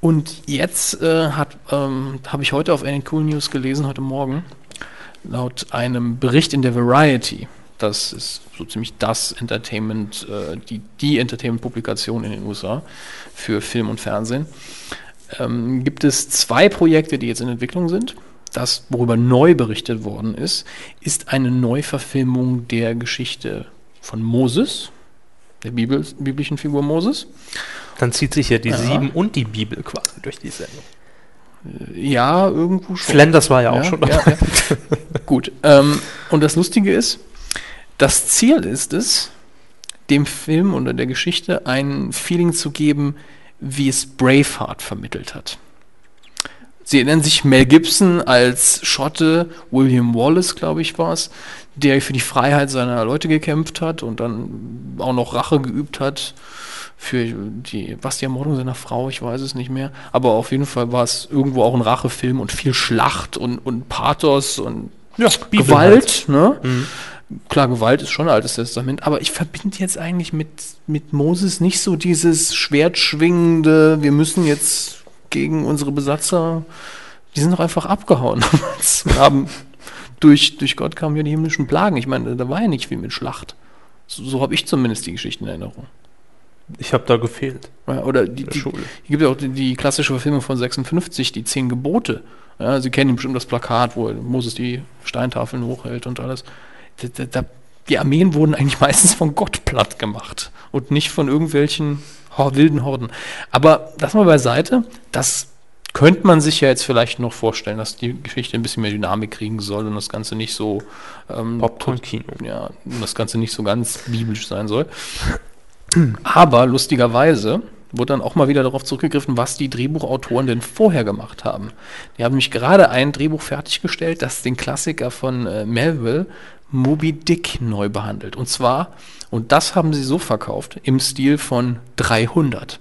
Und jetzt äh, ähm, habe ich heute auf Any Cool News gelesen, heute Morgen, laut einem Bericht in der Variety, das ist so ziemlich das Entertainment, äh, die, die Entertainment-Publikation in den USA für Film und Fernsehen, ähm, gibt es zwei Projekte, die jetzt in Entwicklung sind. Das, worüber neu berichtet worden ist, ist eine Neuverfilmung der Geschichte von Moses, der Bibel, biblischen Figur Moses. Dann zieht sich ja die Ja. Sieben und die Bibel quasi durch die Sendung. Ja, irgendwo schon. Flanders war ja auch schon ja, ja. Gut. Ähm, und das Lustige ist, das Ziel ist es, dem Film oder der Geschichte ein Feeling zu geben, wie es Braveheart vermittelt hat. Sie erinnern sich Mel Gibson als Schotte, William Wallace, glaube ich, war es, der für die Freiheit seiner Leute gekämpft hat und dann auch noch Rache geübt hat für die, was die Ermordung seiner Frau, ich weiß es nicht mehr. Aber auf jeden Fall war es irgendwo auch ein Rachefilm und viel Schlacht und, und Pathos und Ja, Gewalt. Ne? Mhm. Klar, Gewalt ist schon ein altes Testament, aber ich verbinde jetzt eigentlich mit, mit Moses nicht so dieses schwertschwingende, wir müssen jetzt gegen unsere Besatzer, die sind doch einfach abgehauen haben durch, durch Gott kamen ja die himmlischen Plagen. Ich meine, da war ja nicht viel mit Schlacht. So, so habe ich zumindest die Geschichten in Erinnerung. Ich habe da gefehlt. Ja, oder die, die, Schule. hier gibt es auch die, die klassische Verfilmung von 56, die Zehn Gebote. Ja, Sie kennen bestimmt das Plakat, wo Moses die Steintafeln hochhält und alles. Da, da, die Armeen wurden eigentlich meistens von Gott platt gemacht und nicht von irgendwelchen wilden Horden. Aber das mal beiseite, das könnte man sich ja jetzt vielleicht noch vorstellen, dass die Geschichte ein bisschen mehr Dynamik kriegen soll und das Ganze nicht so ähm, Popcorn-Kino. ja, das Ganze nicht so ganz biblisch sein soll. Aber lustigerweise wurde dann auch mal wieder darauf zurückgegriffen, was die Drehbuchautoren denn vorher gemacht haben. Die haben nämlich gerade ein Drehbuch fertiggestellt, das den Klassiker von äh, Melville, Moby Dick neu behandelt. Und zwar, und das haben sie so verkauft, im Stil von 300.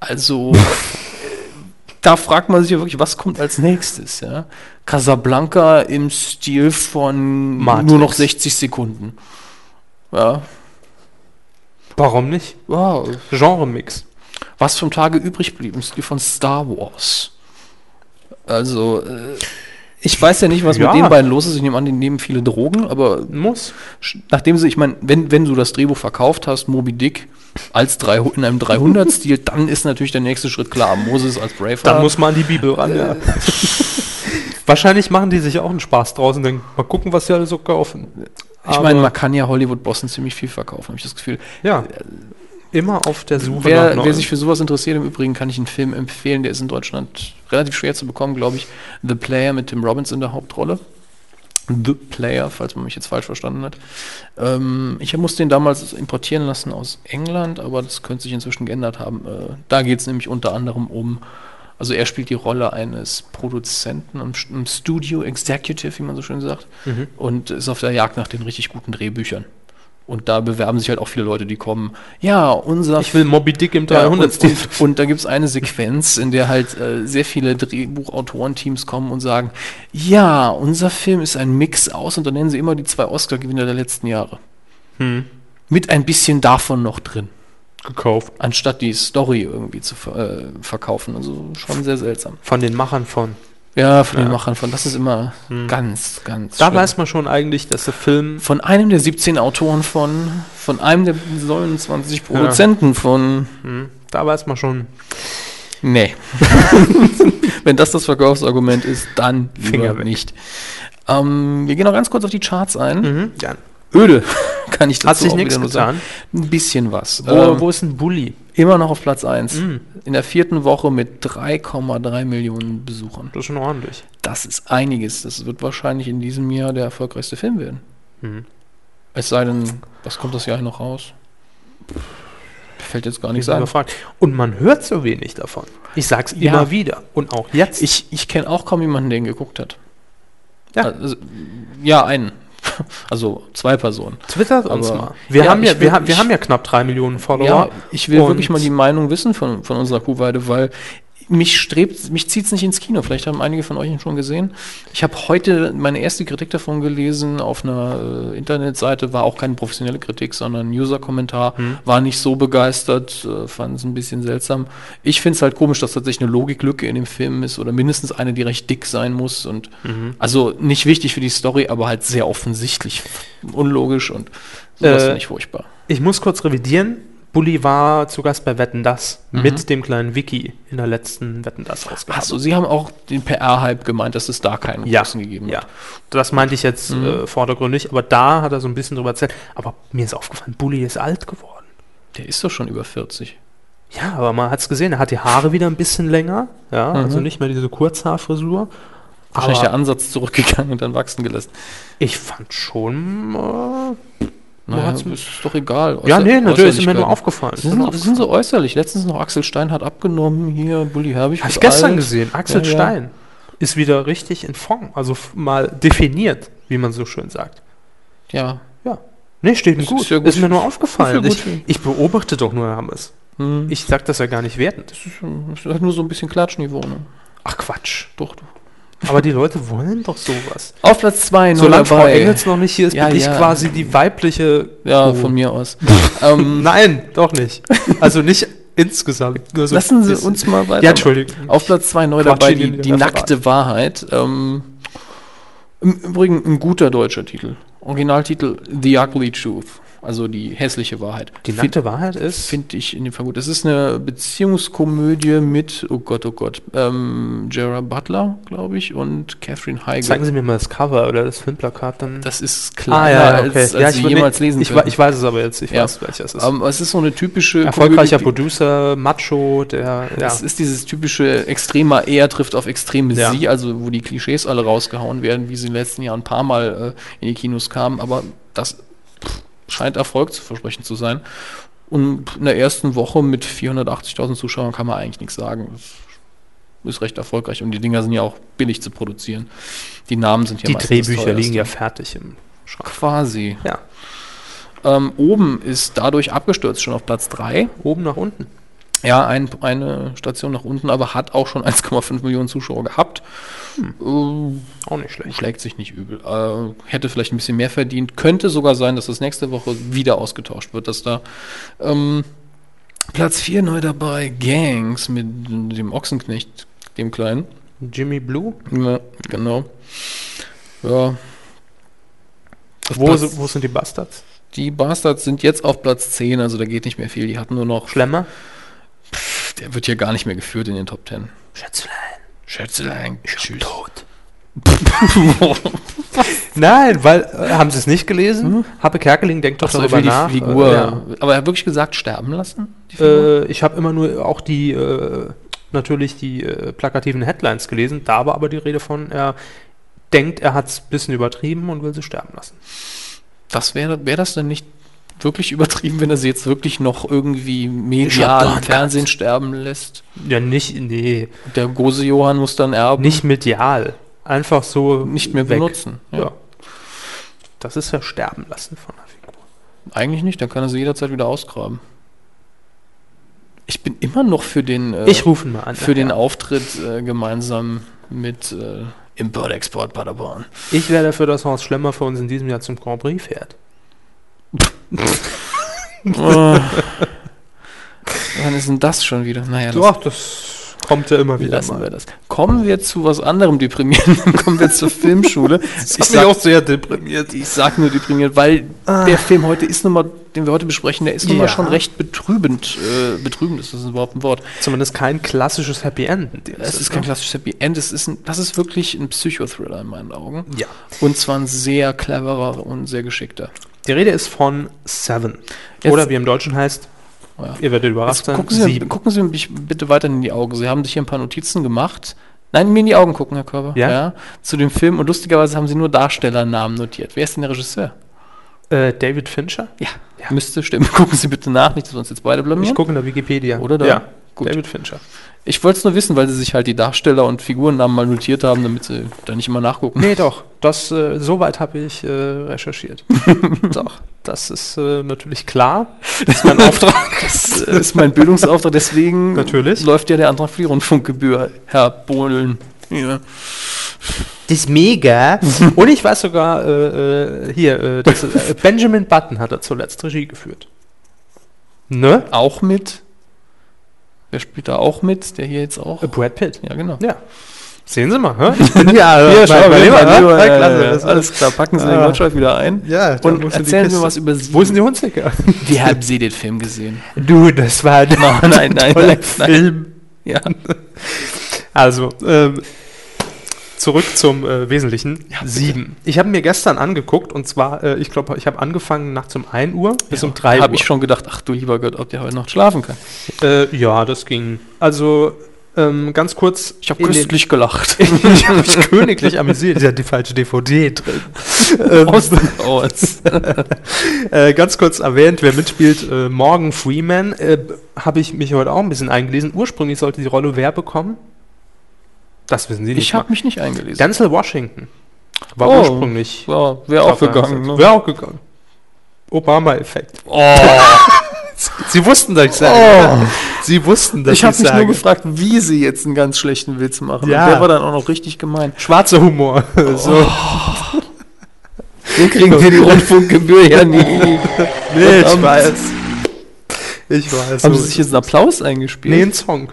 Also, äh, da fragt man sich ja wirklich, was kommt als nächstes? Ja? Casablanca im Stil von Matrix. nur noch 60 Sekunden. Ja, Warum nicht? wow. Genre-Mix. Was vom Tage übrig blieb, im Stil von Star Wars. Also, äh, ich weiß ja nicht, was Ja. mit den beiden los ist. Ich nehme an, die nehmen viele Drogen, aber Muss. nachdem sie, ich meine, wenn, wenn du das Drehbuch verkauft hast, Moby Dick als drei, in einem 300-Stil, dann ist natürlich der nächste Schritt klar. Moses als Braveheart. Dann muss man an die Bibel ran, ja. Wahrscheinlich machen die sich auch einen Spaß draus und denken, mal gucken, was sie alle so kaufen. Ich meine, man kann ja Hollywood-Bossen ziemlich viel verkaufen, habe ich das Gefühl. ja, immer auf der Suche nach Wer, wer sich für sowas interessiert, im Übrigen kann ich einen Film empfehlen, der ist in Deutschland relativ schwer zu bekommen, glaube ich. The Player mit Tim Robbins in der Hauptrolle. The Player, falls man mich jetzt falsch verstanden hat. Ähm, ich musste den damals importieren lassen aus England, aber das könnte sich inzwischen geändert haben. Äh, da geht es nämlich unter anderem um, also er spielt die Rolle eines Produzenten, einem, einem Studio Executive, wie man so schön sagt, Mhm. und ist auf der Jagd nach den richtig guten Drehbüchern. Und da bewerben sich halt auch viele Leute, die kommen, ja, unser Ich will Moby Dick im ja, 300 und, Stil. und, und da gibt es eine Sequenz, in der halt äh, sehr viele Drehbuchautorenteams kommen und sagen, ja, unser Film ist ein Mix aus und dann nennen sie immer die zwei Oscar-Gewinner der letzten Jahre. Hm. Mit ein bisschen davon noch drin, Gekauft. anstatt die Story irgendwie zu äh, verkaufen. Also schon sehr seltsam. Von den Machern von. Ja, von den Ja. Machern von, das ist immer Hm. ganz, ganz Da schlimm. weiß man schon eigentlich, dass der Film. Von einem der 17 Autoren von, von einem der 29 Produzenten von Hm, da weiß man schon. Nee. Wenn das das Verkaufsargument ist, dann Finger lieber nicht. Ähm, wir gehen noch ganz kurz auf die Charts ein. Mhm. Ja. Öde, kann ich dazu Hat sich nichts nur sagen. getan. Ein bisschen was. Wo, Ähm, wo ist ein Bully? immer noch auf Platz 1. Mhm. In der vierten Woche mit 3,3 Millionen Besuchern. Das ist schon ordentlich. Das ist einiges. Das wird wahrscheinlich in diesem Jahr der erfolgreichste Film werden. Mhm. Es sei denn, was kommt das Jahr noch raus? Fällt jetzt gar nicht Nicht sein. überfragt. Und man hört so wenig davon. Ich sag's Ja. immer wieder. Und auch jetzt. Ich, ich kenne auch kaum jemanden, der ihn geguckt hat. Ja. Also, ja, einen. Also zwei Personen. twittert uns Aber- mal. Wir, Ja, haben ja, ich wir, will- haben, wir haben ja knapp drei Millionen Follower. Ja, ich will wirklich mal die Meinung wissen von, von unserer Kuhweide, weil mich strebt, mich zieht es nicht ins Kino. Vielleicht haben einige von euch ihn schon gesehen. Ich habe heute meine erste Kritik davon gelesen auf einer äh, Internetseite, war auch keine professionelle Kritik, sondern ein User-Kommentar, Hm. war nicht so begeistert, äh, fand es ein bisschen seltsam. Ich finde es halt komisch, dass tatsächlich eine Logiklücke in dem Film ist oder mindestens eine, die recht dick sein muss und Mhm. also nicht wichtig für die Story, aber halt sehr offensichtlich unlogisch und sowas Äh, finde ich furchtbar. Ich muss kurz revidieren. Bully war zu Gast bei Wetten Das Mhm. mit dem kleinen Wiki in der letzten Wetten Das Ausgabe. Achso, Sie haben auch den PR-Hype gemeint, dass es da keinen Ja, großen gegeben Ja, hat. das meinte ich jetzt Mhm. äh, vordergründig, aber da hat er so ein bisschen drüber erzählt. Aber mir ist aufgefallen, Bully ist alt geworden. Der ist doch schon über 40. Ja, aber man hat es gesehen, er hat die Haare wieder ein bisschen länger. Ja, Mhm. also nicht mehr diese Kurzhaarfrisur. Wahrscheinlich der Aber Ansatz zurückgegangen und dann wachsen gelassen. ich fand schon. Äh, Naja, ist doch egal. ja, Äußer- nee, natürlich ist mir nur aufgefallen. Sind, das sind so äußerlich. Letztens noch Axel Stein hat abgenommen, hier Bully Herbig. Habe ich gestern alt. gesehen. Axel Ja, ja. Stein ist wieder richtig in Form. Also mal definiert, wie man so schön sagt. Ja. Ja. Nee, steht Das gut. ist ja Ist, gut. mir nur aufgefallen. Ist Ich, ja ich beobachte doch nur Hammes. Hm. Ich sag das ja gar nicht wertend. Das ist, das ist halt nur so ein bisschen Klatschniveau. Ne? Ach Quatsch. Doch, doch. Aber die Leute wollen doch sowas. Auf Platz 2 Solange Frau Engels noch nicht hier ist, Ja, bin ich ja. quasi die weibliche. Ja, Oh. von mir aus. ähm, Nein, doch nicht. Also nicht insgesamt. Nur so lassen Sie uns mal weiter. Ja, Entschuldigung. Auf Platz 2 neu Quatsch dabei, die, die Referat. nackte Wahrheit. Ähm, Im Übrigen ein guter deutscher Titel. Originaltitel The Ugly Truth. Also die hässliche Wahrheit. Die nackte Wahrheit ist. Finde ich in dem Fall gut. Es ist eine Beziehungskomödie mit, oh Gott, oh Gott, ähm, Gerard Butler, glaube ich, und Catherine Heigl. Zeigen Sie mir mal das Cover oder das Filmplakat dann. das ist ah, kleiner, ja, ja, als, okay. als ja, Sie jemals lesen ich, können. ich weiß es aber jetzt. Ich Ja. weiß, welches es ist. Ähm, es ist so eine typische Erfolgreicher Komödie, die- Producer, Macho, der. Ja. Es ist dieses typische extremer Er trifft auf extreme Ja. Sie, also wo die Klischees alle rausgehauen werden, wie sie in den letzten Jahren ein paar Mal äh, in die Kinos kamen, aber das scheint Erfolg zu versprechen zu sein. Und in der ersten Woche mit 480.000 Zuschauern kann man eigentlich nichts sagen. Das ist recht erfolgreich und die Dinger sind ja auch billig zu produzieren. Die Namen sind ja Die Drehbücher liegen ja fertig im Schrank. quasi. Ja, Ähm, oben ist dadurch abgestürzt, schon auf Platz 3. oben nach unten. Ja, ein, eine Station nach unten, aber hat auch schon 1,5 Millionen Zuschauer gehabt. Äh, Auch nicht schlecht. schlägt sich nicht übel. Äh, hätte vielleicht ein bisschen mehr verdient. Könnte sogar sein, dass das nächste Woche wieder ausgetauscht wird, dass da ähm, Platz 4 neu dabei, Gangs mit dem Ochsenknecht, dem Kleinen. Jimmy Blue? Ja, genau. Ja. Wo, Platz- wo sind die Bastards? die Bastards sind jetzt auf Platz 10, also da geht nicht mehr viel. Die hatten nur noch, Schlemmer? Der wird hier gar nicht mehr geführt in den Top 10. Schätzelein. Schätzelein, tschüss. Tot. Nein, weil, äh, haben Sie es nicht gelesen? Happe Kerkeling denkt doch Achso, ich darüber nach. Figur. Äh, ja. Aber er hat wirklich gesagt, sterben lassen? Äh, ich habe immer nur auch die, äh, natürlich die äh, plakativen Headlines gelesen. Da war aber die Rede von, er denkt, er hat es ein bisschen übertrieben und will sie sterben lassen. Das wäre wär das denn nicht wirklich übertrieben, wenn er sie jetzt wirklich noch irgendwie medial im Fernsehen sterben lässt? Ja, nicht, nee, Der Gose Johann muss dann erben. nicht medial. Einfach so nicht mehr weg. benutzen. Ja. Das ist ja sterben lassen von der Figur. Eigentlich nicht, dann kann er sie jederzeit wieder ausgraben. Ich bin immer noch für den, äh, Ich rufe mal an. für den Ja. Auftritt äh, gemeinsam mit äh, Import-Export Paderborn. Ich wäre dafür, dass Horst Schlemmer für uns in diesem Jahr zum Grand Prix fährt. Oh. Wann ist denn das schon wieder? Naja, das Doch, das kommt ja immer wieder lassen mal. wir das. Kommen wir zu was anderem deprimierendem. Kommen wir zur Filmschule. Das ich, sag, auch sehr deprimiert. ich sag nur deprimiert, weil Ah. der Film heute ist nun mal, den wir heute besprechen, der ist nun mal Ja. schon recht betrübend. Äh, betrübend ist das überhaupt ein Wort. Zumindest kein klassisches Happy End. Es ist kein klassisches Happy End, es ist ein, das ist wirklich ein Psychothriller in meinen Augen. Ja. Und zwar ein sehr cleverer und sehr geschickter. Die Rede ist von Seven. Jetzt- Oder wie im Deutschen heißt, Ja. ihr werdet überrascht sein, gucken, Sie, Sieben. gucken Sie mich bitte weiter in die Augen. Sie haben sich hier ein paar Notizen gemacht. Nein, mir in die Augen gucken, Herr Körber. Ja? Zu dem Film. Und lustigerweise haben Sie nur Darstellernamen notiert. Wer ist denn der Regisseur? Äh, David Fincher? Ja, müsste stimmen. Gucken Sie bitte nach, nicht, dass wir uns jetzt beide blamieren. Ich gucke in der Wikipedia. Oder da? Ja, Gut. David Fincher. Ich wollte es nur wissen, weil Sie sich halt die Darsteller und Figurennamen mal notiert haben, damit Sie da nicht immer nachgucken. Nee, doch. Das, äh, soweit habe ich äh, recherchiert. doch. Das ist äh, natürlich klar. Das ist mein Auftrag. Das ist mein Bildungsauftrag, deswegen Natürlich. läuft ja der Antrag für die Rundfunkgebühr, Herr Bohlen. Ja. Das ist mega. Und ich weiß sogar, äh, äh, hier, äh, das, äh, Benjamin Button hat er zuletzt Regie geführt. Ne? Auch mit. Wer spielt da auch mit? Der hier jetzt auch. Äh, Brad Pitt. Ja, genau. Ja. Sehen Sie mal, hä? Ich bin ja, äh, Hier, schau, mein Lieber, Lieber, hä? ja, Ja, klasse. ja, Das- Alles klar, packen Sie den Ah. Gottschalk wieder ein. Ja, Und die erzählen Sie mir was über Sie. Wo sind die Hundsäcke? Wie haben Sie den Film gesehen? Du, das war ein Nein, nein, nein, nein. Film. Ja. Also, ähm, zurück zum äh, Wesentlichen. Sieben. Ich habe mir gestern angeguckt und zwar, äh, ich glaube, ich habe angefangen nachts um 1 Uhr bis um 3 Uhr. Habe ich schon gedacht, ach du lieber Gott, ob der heute noch schlafen kann. Äh, ja, das ging. Also, ähm, ganz kurz. Ich habe den- köstlich gelacht. ich habe mich königlich amüsiert. Ist ja die falsche DVD drin. ähm, Aus dem Aus. äh, ganz kurz erwähnt, wer mitspielt, äh, Morgan Freeman, äh, habe ich mich heute auch ein bisschen eingelesen. Ursprünglich sollte die Rolle wer bekommen? Das wissen Sie nicht. Ich habe mich nicht eingelesen. Denzel Washington war Oh. ursprünglich. Ja, wäre auch gegangen. Ne? Wäre auch gegangen. Obama-Effekt. Oh, Sie wussten, dass ich sage. Sie wussten, dass ich habe mich sage. nur gefragt, wie sie jetzt einen ganz schlechten Witz machen. Ja. Und der war dann auch noch richtig gemein. Schwarzer Humor. so. Den kriegen wir die Rundfunkgebühr ja nie. Nee, ich weiß. Ich weiß. Haben so Sie sich jetzt einen Applaus eingespielt? nee, ein Song.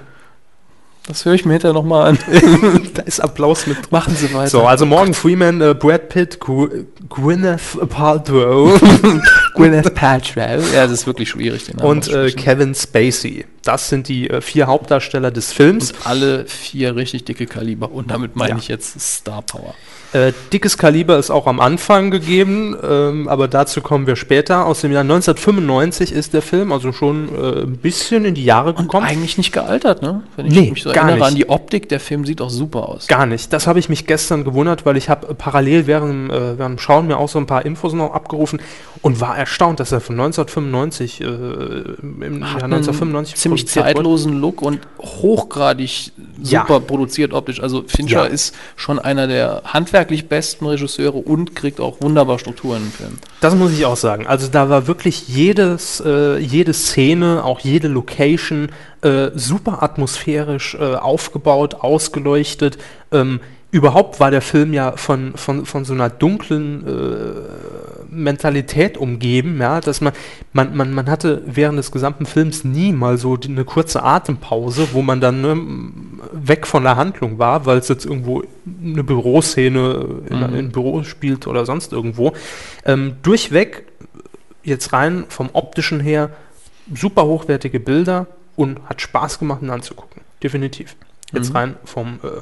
Das höre ich mir hinterher nochmal an. da ist Applaus mit drin. Machen Sie weiter. So, also Morgan Freeman, äh, Brad Pitt, Gw Gwyneth Paltrow Gwyneth Paltrow. Ja, das ist wirklich schwierig, den Namen und äh. Kevin Spacey. Das sind die äh, vier Hauptdarsteller des Films. Und alle vier richtig dicke Kaliber. Und damit meine Ja. ich jetzt Star Power. Äh, dickes Kaliber ist auch am Anfang gegeben, ähm, aber dazu kommen wir später. Aus dem Jahr 1995 ist der Film, also schon äh, ein bisschen in die Jahre Und gekommen. eigentlich nicht gealtert, ne? Wenn Nee, mich so gar erinnere nicht. an die Optik, der Film sieht auch super aus. Gar nicht. Das habe ich mich gestern gewundert, weil ich habe parallel während, äh, während dem Schauen mir auch so ein paar Infos noch abgerufen und war erstaunt, dass er von 1995, äh, im Jahr Hat 1995 einen ziemlich produziert wurde. zeitlosen Look und hochgradig Ja. super produziert optisch. Also Fincher Ja. ist schon einer der handwerklich besten Regisseure und kriegt auch wunderbar Strukturen im Film. Das muss ich auch sagen. Also da war wirklich jedes, äh, jede Szene, auch jede Location äh, super atmosphärisch äh, aufgebaut, ausgeleuchtet. Ähm, überhaupt war der Film ja von, von, von so einer dunklen äh, Mentalität umgeben, ja, dass man, man, man, man hatte während des gesamten Films nie mal so die, eine kurze Atempause, wo man dann ne, weg von der Handlung war, weil es jetzt irgendwo eine Büroszene in, Mhm. in einem Büro spielt oder sonst irgendwo. Ähm, durchweg, jetzt rein vom optischen her, super hochwertige Bilder und hat Spaß gemacht, ihn anzugucken. Definitiv. Jetzt Mhm. rein vom, äh,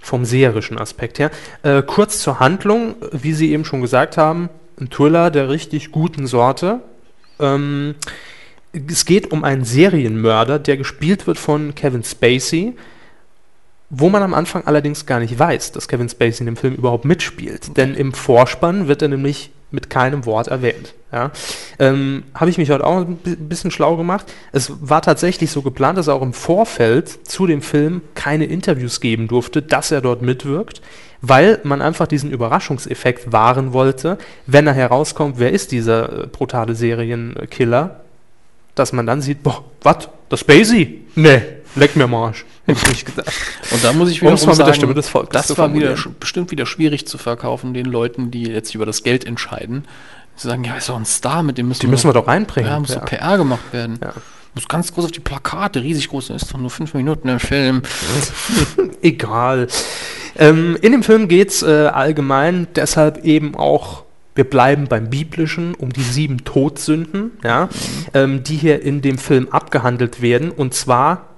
vom seherischen Aspekt her. Äh, kurz zur Handlung, wie Sie eben schon gesagt haben, ein Thriller der richtig guten Sorte. Ähm, es geht um einen Serienmörder, der gespielt wird von Kevin Spacey, wo man am Anfang allerdings gar nicht weiß, dass Kevin Spacey in dem Film überhaupt mitspielt. Denn im Vorspann wird er nämlich mit keinem Wort erwähnt. Ja. Ähm, Habe ich mich heute auch ein bi- bisschen schlau gemacht. Es war tatsächlich so geplant, dass er auch im Vorfeld zu dem Film keine Interviews geben durfte, dass er dort mitwirkt, weil man einfach diesen Überraschungseffekt wahren wollte, wenn er herauskommt, wer ist dieser äh, brutale Serienkiller, dass man dann sieht, boah, was, das Spacey? Nee, leck mir Marsch. Hätte ich nicht. Und da muss ich wiederum mal mit der sagen, Stimme des Volkes das war wieder, bestimmt wieder schwierig zu verkaufen, den Leuten, die jetzt über das Geld entscheiden. Sie sagen, ja, ist doch ein Star, mit dem müssen Die müssen wir doch reinbringen. Ja, muss Ja. PR gemacht werden. Ja. Muss ganz groß auf die Plakate, riesig groß, ist doch nur fünf Minuten im Film. Egal. Ähm, in dem Film geht es äh, allgemein deshalb eben auch, wir bleiben beim Biblischen, um die sieben Todsünden, ja, ähm, die hier in dem Film abgehandelt werden. Und zwar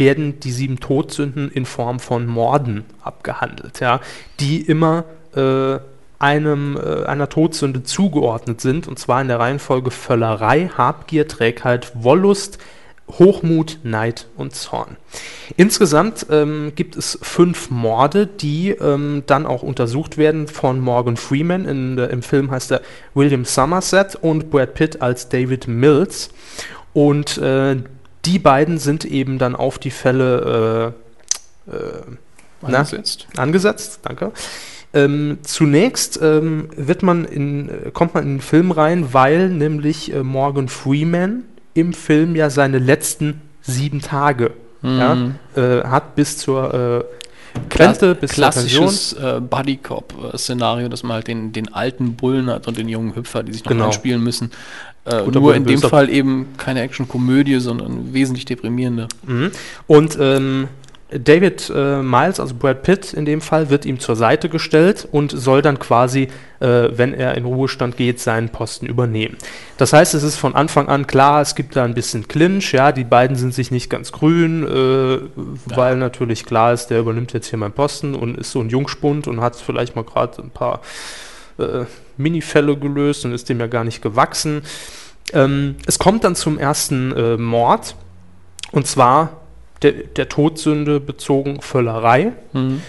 werden die sieben Todsünden in Form von Morden abgehandelt, ja, die immer äh, einem, äh, einer Todsünde zugeordnet sind, und zwar in der Reihenfolge Völlerei, Habgier, Trägheit, Wollust, Hochmut, Neid und Zorn. Insgesamt ähm, gibt es fünf Morde, die ähm, dann auch untersucht werden von Morgan Freeman. In, der- Im Film heißt er William Somerset und Brad Pitt als David Mills. Und äh, die beiden sind eben dann auf die Fälle äh, äh, Na? Eingesetzt. angesetzt. Danke. Ähm, zunächst ähm, wird man in, äh, kommt man in den Film rein, weil nämlich äh, Morgan Freeman im Film ja seine letzten sieben Tage ja, Mhm. äh, hat bis zur äh, Klass- Rente, bis zur Pension. klassisches äh, Buddy-Cop-Szenario, dass man halt den, den alten Bullen hat und den jungen Hüpfer, die sich noch Genau. einspielen müssen. Äh, nur in dem Fall eben keine Action-Komödie, sondern wesentlich deprimierende. Mhm. Und ähm, David äh, Miles, also Brad Pitt in dem Fall, wird ihm zur Seite gestellt und soll dann quasi, äh, wenn er in Ruhestand geht, seinen Posten übernehmen. Das heißt, es ist von Anfang an klar, es gibt da ein bisschen Clinch, ja, die beiden sind sich nicht ganz grün, äh, weil natürlich klar ist, der übernimmt jetzt hier meinen Posten und ist so ein Jungspund und hat vielleicht mal gerade ein paar äh, Minifälle gelöst und ist dem ja gar nicht gewachsen. Ähm, es kommt dann zum ersten äh, Mord und zwar der, der Todsünde bezogen Völlerei. Mhm.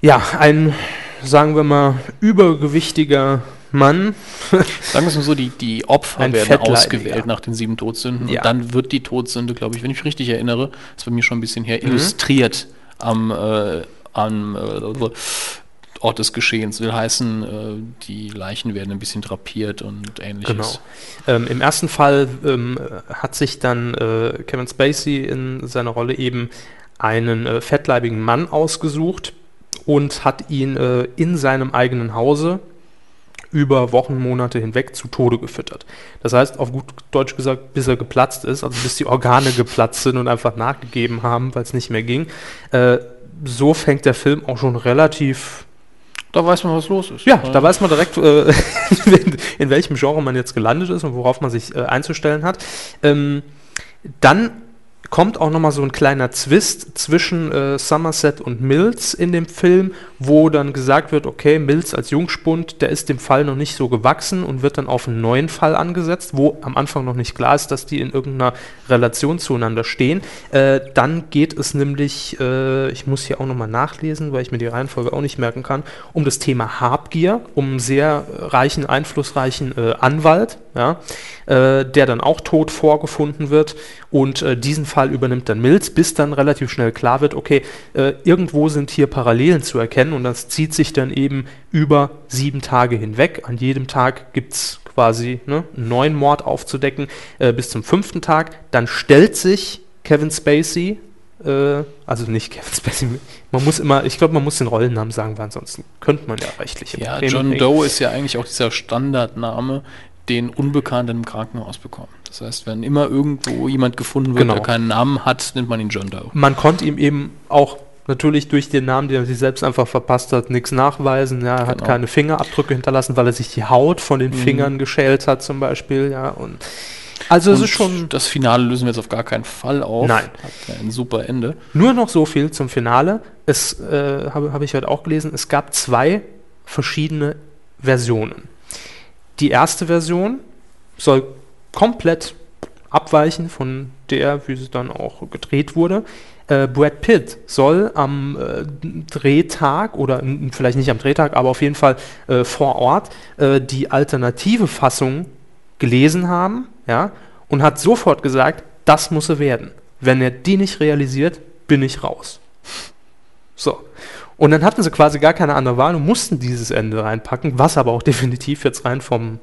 Ja, ein, sagen wir mal, übergewichtiger Mann. Sagen wir es mal so, die, die Opfer Ein werden Fettleibiger. ausgewählt nach den sieben Todsünden Ja. und dann wird die Todsünde, glaube ich, wenn ich mich richtig erinnere, ist bei mir schon ein bisschen her, Mhm. illustriert am, äh, am äh, Ort des Geschehens. Will heißen, äh, die Leichen werden ein bisschen drapiert und ähnliches. Genau. Ähm, Im ersten Fall ähm, hat sich dann äh, Kevin Spacey in seiner Rolle eben einen äh, fettleibigen Mann ausgesucht und hat ihn äh, in seinem eigenen Hause über Wochen, Monate hinweg zu Tode gefüttert. Das heißt, auf gut Deutsch gesagt, bis er geplatzt ist, also bis die Organe geplatzt sind und einfach nachgegeben haben, weil es nicht mehr ging. Äh, so fängt der Film auch schon relativ Da weiß man, was los ist. ja, da weiß man direkt, äh, in, in welchem Genre man jetzt gelandet ist und worauf man sich äh, einzustellen hat. Ähm, dann kommt auch nochmal so ein kleiner Zwist zwischen äh, Somerset und Mills in dem Film, wo dann gesagt wird, okay, Mills als Jungspund, der ist dem Fall noch nicht so gewachsen und wird dann auf einen neuen Fall angesetzt, wo am Anfang noch nicht klar ist, dass die in irgendeiner Relation zueinander stehen. Äh, dann geht es nämlich, äh, ich muss hier auch nochmal nachlesen, weil ich mir die Reihenfolge auch nicht merken kann, um das Thema Habgier, um einen sehr reichen, einflussreichen äh, Anwalt, ja, äh, der dann auch tot vorgefunden wird und äh, diesen Fall übernimmt dann Mills, bis dann relativ schnell klar wird, okay, äh, irgendwo sind hier Parallelen zu erkennen und das zieht sich dann eben über sieben Tage hinweg. An jedem Tag gibt es quasi ne, einen neuen Mord aufzudecken äh, bis zum fünften Tag. Dann stellt sich Kevin Spacey, äh, also nicht Kevin Spacey, man muss immer, ich glaube, man muss den Rollennamen sagen, weil ansonsten könnte man ja rechtliche Ja, John. Doe ist ja eigentlich auch dieser Standardname, den Unbekannte im Krankenhaus bekommen. Das heißt, wenn immer irgendwo jemand gefunden wird, Genau. der keinen Namen hat, nennt man ihn John Doe. Man konnte ihm eben auch natürlich durch den Namen, den er sich selbst einfach verpasst hat, nichts nachweisen. Ja, er hat Genau. keine Fingerabdrücke hinterlassen, weil er sich die Haut von den Mhm. Fingern geschält hat, zum Beispiel. Ja, und also es ist schon das Finale lösen wir jetzt auf gar keinen Fall auf. Nein. Hat ein super Ende. nur noch so viel zum Finale. Es äh, habe habe ich heute auch gelesen. Es gab zwei verschiedene Versionen. Die erste Version soll komplett abweichen von der, wie sie dann auch gedreht wurde. Äh, Brad Pitt soll am äh, Drehtag oder vielleicht nicht am Drehtag, aber auf jeden Fall äh, vor Ort äh, die alternative Fassung gelesen haben, ja, und hat sofort gesagt, das muss er werden. Wenn er die nicht realisiert, bin ich raus. So. Und dann hatten sie quasi gar keine andere Wahl und mussten dieses Ende reinpacken, was aber auch definitiv jetzt rein vom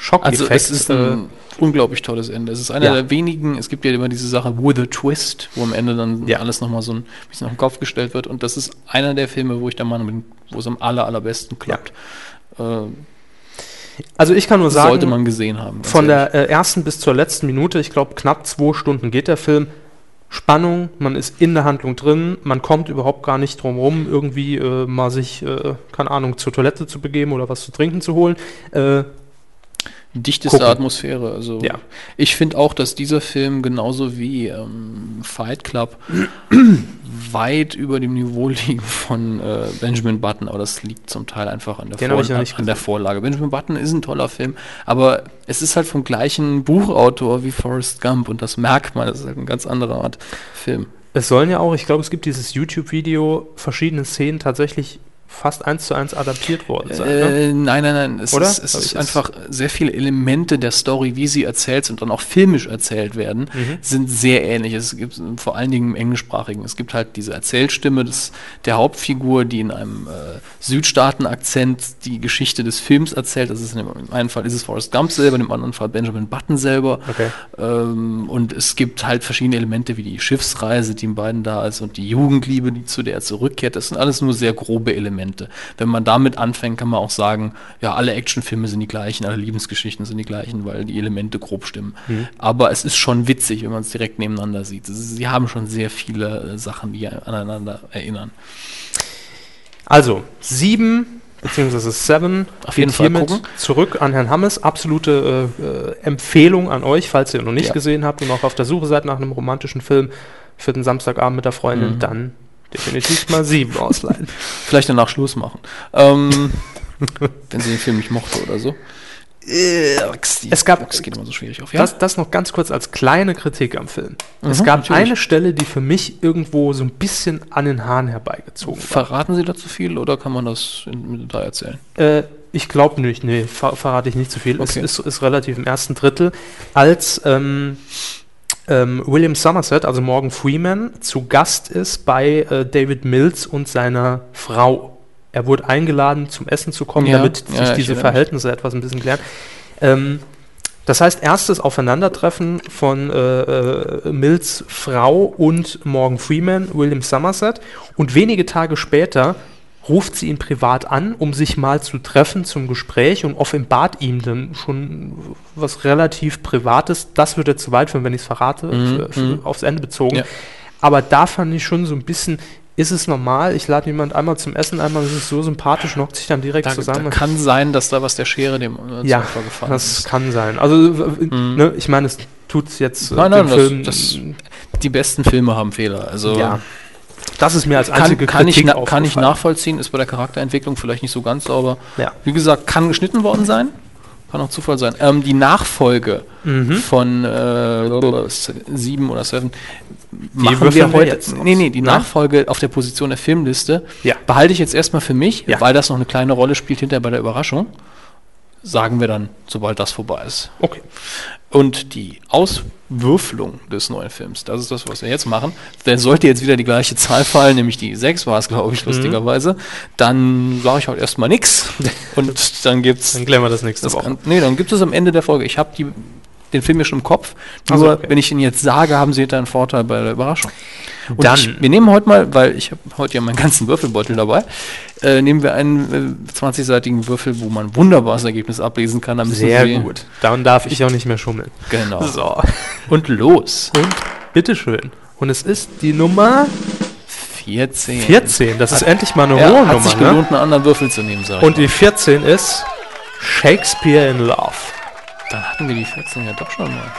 Schockeffekt Also es ist äh, ein unglaublich tolles Ende. Es ist einer Ja. der wenigen, es gibt ja immer diese Sache with a twist, wo am Ende dann Ja. alles nochmal so ein bisschen auf den Kopf gestellt wird. Und das ist einer der Filme, wo ich der Meinung bin, wo es am aller, allerbesten klappt. Äh, Also ich kann nur sagen, sollte man gesehen haben. von ehrlich. der äh, ersten bis zur letzten Minute, ich glaube knapp zwei Stunden geht der Film. Spannung, man ist in der Handlung drin, man kommt überhaupt gar nicht drum rum, irgendwie äh, mal sich, äh, keine Ahnung, zur Toilette zu begeben oder was zu trinken zu holen. Äh, dichteste gucken. Atmosphäre. Also Ja. ich finde auch, dass dieser Film genauso wie ähm, Fight Club weit über dem Niveau liegt von äh, Benjamin Button, aber das liegt zum Teil einfach an der, noch nicht an der Vorlage. Benjamin Button ist ein toller Film, aber es ist halt vom gleichen Buchautor wie Forrest Gump und das merkt man, das ist halt eine ganz andere Art Film. es sollen ja auch, ich glaube, es gibt dieses YouTube-Video, verschiedene Szenen tatsächlich fast eins zu eins adaptiert worden sein. ne? Äh, nein, nein, nein. Es Oder? ist, es ist einfach sehr viele Elemente der Story, wie sie erzählt sind und dann auch filmisch erzählt werden, Mhm. sind sehr ähnlich. Es gibt vor allen Dingen im Englischsprachigen. Es gibt halt diese Erzählstimme des, der Hauptfigur, die in einem äh, Südstaaten-Akzent die Geschichte des Films erzählt. Das ist in dem im einen Fall ist es Forrest Gump selber, in dem anderen Fall Benjamin Button selber. Okay. Ähm, und es gibt halt verschiedene Elemente, wie die Schiffsreise, die in beiden da ist, und die Jugendliebe, die zu der er zurückkehrt. Das sind alles nur sehr grobe Elemente. Wenn man damit anfängt, kann man auch sagen, ja, alle Actionfilme sind die gleichen, alle Liebesgeschichten sind die gleichen, weil die Elemente grob stimmen. Aber es ist schon witzig, wenn man es direkt nebeneinander sieht. Sie haben schon sehr viele äh, Sachen, die aneinander erinnern. Also, sieben beziehungsweise Seven Auf jeden Fall hiermit gucken. zurück an Herrn Hammes. Absolute äh, äh, Empfehlung an euch, falls ihr noch nicht Ja. gesehen habt und auch auf der Suche seid nach einem romantischen Film für den Samstagabend mit der Freundin, Mhm. dann definitiv mal sieben ausleihen. Vielleicht danach Schluss machen. Ähm, wenn sie den Film nicht mochte oder so. Es gab- das geht immer so schwierig auf. Das, das noch ganz kurz als kleine Kritik am Film. es Mhm, gab natürlich. eine Stelle, die für mich irgendwo so ein bisschen an den Haaren herbeigezogen war. Verraten Sie dazu viel oder kann man das in, im Detail erzählen? Äh, ich glaube nicht, nee, ver verrate ich nicht zu viel. Okay. Es ist, ist relativ im ersten Drittel, als ähm, ähm, William Somerset, also Morgan Freeman, zu Gast ist bei äh, David Mills und seiner Frau. Er wurde eingeladen, zum Essen zu kommen, Ja, damit ja, sich ich diese. Verhältnisse etwas ein bisschen klären. Ähm, das heißt, erstes Aufeinandertreffen von äh, äh, Mills Frau und Morgan Freeman, William Somerset. Und wenige Tage später ruft sie ihn privat an, um sich mal zu treffen zum Gespräch und offenbart ihm dann schon was relativ Privates. Das würde zu weit führen, wenn ich es verrate, Mhm, für, für, mhm. aufs Ende bezogen. Ja. Aber da fand ich schon so ein bisschen, ist es normal, ich lade jemand einmal zum Essen, einmal ist es so sympathisch, knockt sich dann direkt Da, da zusammen. kann sein, dass da was der Schere dem äh, Ja, zum Opfer gefallen Das ist. kann sein. Also, w- ne, ich meine, es tut jetzt äh, Nein, nein, das- Film. das- die besten Filme haben Fehler. Also Ja. Das ist mir als kann, einzige kann, ich, Kritik na, kann ich nachvollziehen, ist bei der Charakterentwicklung vielleicht nicht so ganz sauber. Ja. Wie gesagt, kann geschnitten worden sein, kann auch Zufall sein. Ähm, die Nachfolge Mhm. von äh, 7 oder 7 machen wir wir heute. jetzt aus. nee, nee, die Nein? Nachfolge auf der Position der Filmliste Ja. behalte ich jetzt erstmal für mich, Ja. weil das noch eine kleine Rolle spielt hinterher bei der Überraschung. Sagen wir dann, sobald das vorbei ist. Okay. Und die Auswürfelung des neuen Films, das ist das, was wir jetzt machen. Der sollte jetzt wieder die gleiche Zahl fallen, nämlich die 6 war es, glaube Mhm. ich, lustigerweise. Dann sage ich halt erstmal nichts. Und dann gibt's Dann klären wir das nächste das Woche. kann, nee, dann gibt es am Ende der Folge. Ich habe die den Film ja schon im Kopf. Nur, Ach so, okay. wenn ich ihn jetzt sage, haben sie hinterher einen Vorteil bei der Überraschung. Und Dann- ich, wir nehmen heute mal, weil ich habe heute ja meinen ganzen Würfelbeutel dabei, äh, nehmen wir einen äh, 20-seitigen Würfel, wo man wunderbar das Ergebnis ablesen kann. Da müssen Sehr Sie- gut. Dann darf ich auch nicht mehr schummeln. Genau. So. Und los. Und bitteschön. Und es ist die Nummer 14. 14. Das ist endlich mal eine Ja, hohe hat sich Nummer, ne? gelohnt, einen anderen Würfel zu nehmen, sag ich Und die 14 ist Shakespeare in Love. Dann hatten wir die 14 ja doch schon mal.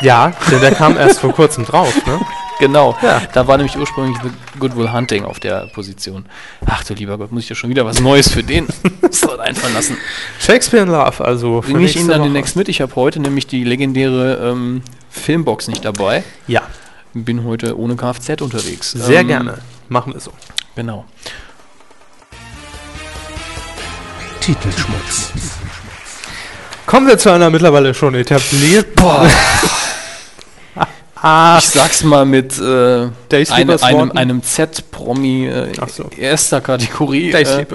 Ja, denn der kam erst vor kurzem drauf, ne? Genau, Ja. da war nämlich ursprünglich The Good Will Hunting auf der Position. Ach du lieber Gott, muss ich ja schon wieder was Neues für den Slot einfallen lassen. Shakespeare in Love, also Bringe ich Ihnen dann demnächst mit. Ich habe heute nämlich die legendäre ähm, Filmbox nicht dabei. Ja, Bin heute ohne Kfz unterwegs. sehr Ähm, gerne. Machen wir so. Genau. Titelschmutz. Kommen wir zu einer mittlerweile schon etablierten. Boah, Ah, ich sag's mal mit äh, eine, einem, einem Z-Promi äh, so. erster Kategorie. Äh.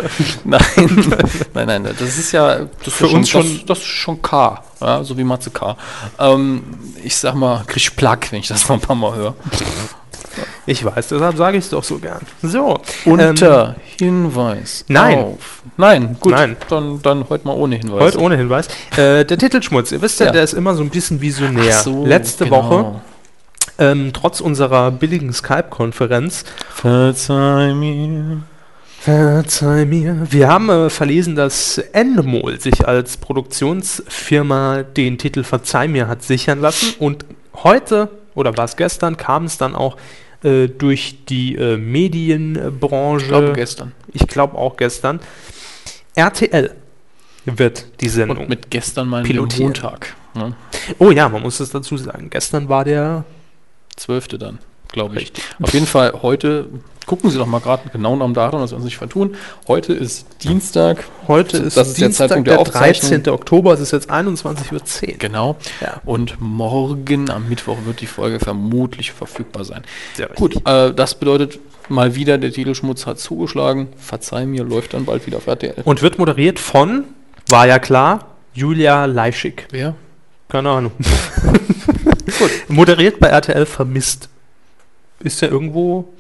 Nein, nein, nein, das ist ja das ist Für ja uns schon, schon- das, das ist schon K, ja, so wie Matze K. Ähm, ich sag mal, krieg ich Plack, wenn ich das noch ein paar Mal höre. Ich weiß, deshalb sage ich es doch so gern. So. ähm, Unter Hinweis nein. auf. Nein, gut, Nein. Dann, dann heute mal ohne Hinweis. Heute ohne Hinweis. Äh, der Titelschmutz, ihr wisst ja, Ja. der ist immer so ein bisschen visionär. So, Letzte genau. Woche, ähm, trotz unserer billigen Skype-Konferenz, Verzeih mir. verzeih mir, wir haben äh, verlesen, dass Endemol sich als Produktionsfirma den Titel Verzeih mir hat sichern lassen und heute, oder war es gestern, kam es dann auch äh, durch die äh, Medienbranche, Ich glaube gestern. ich glaube auch gestern, RTL wird die Sendung. Und mit gestern meinen Pilotieren. Montag. Ne? Oh ja, man muss es dazu sagen. Gestern war der. 12. dann, glaube ich. Richtig. Auf jeden Fall heute, gucken Sie doch mal gerade genau am Datum, dass wir uns nicht vertun. Heute ist Dienstag. Heute ist, Das ist der Dienstag, Zeitpunkt der Aufzeichnung. 13. Oktober. Es ist jetzt 21.10 Uhr. Genau. Ja. Und morgen am Mittwoch wird die Folge vermutlich verfügbar sein. Sehr. Gut, äh, das bedeutet mal wieder, der Titelschmutz hat zugeschlagen. Verzeih mir, läuft dann bald wieder auf RTL. Und wird moderiert von, war ja klar, Julia Leischig. Wer? Keine Ahnung. Gut. Moderiert bei RTL vermisst. Ist ja irgendwo.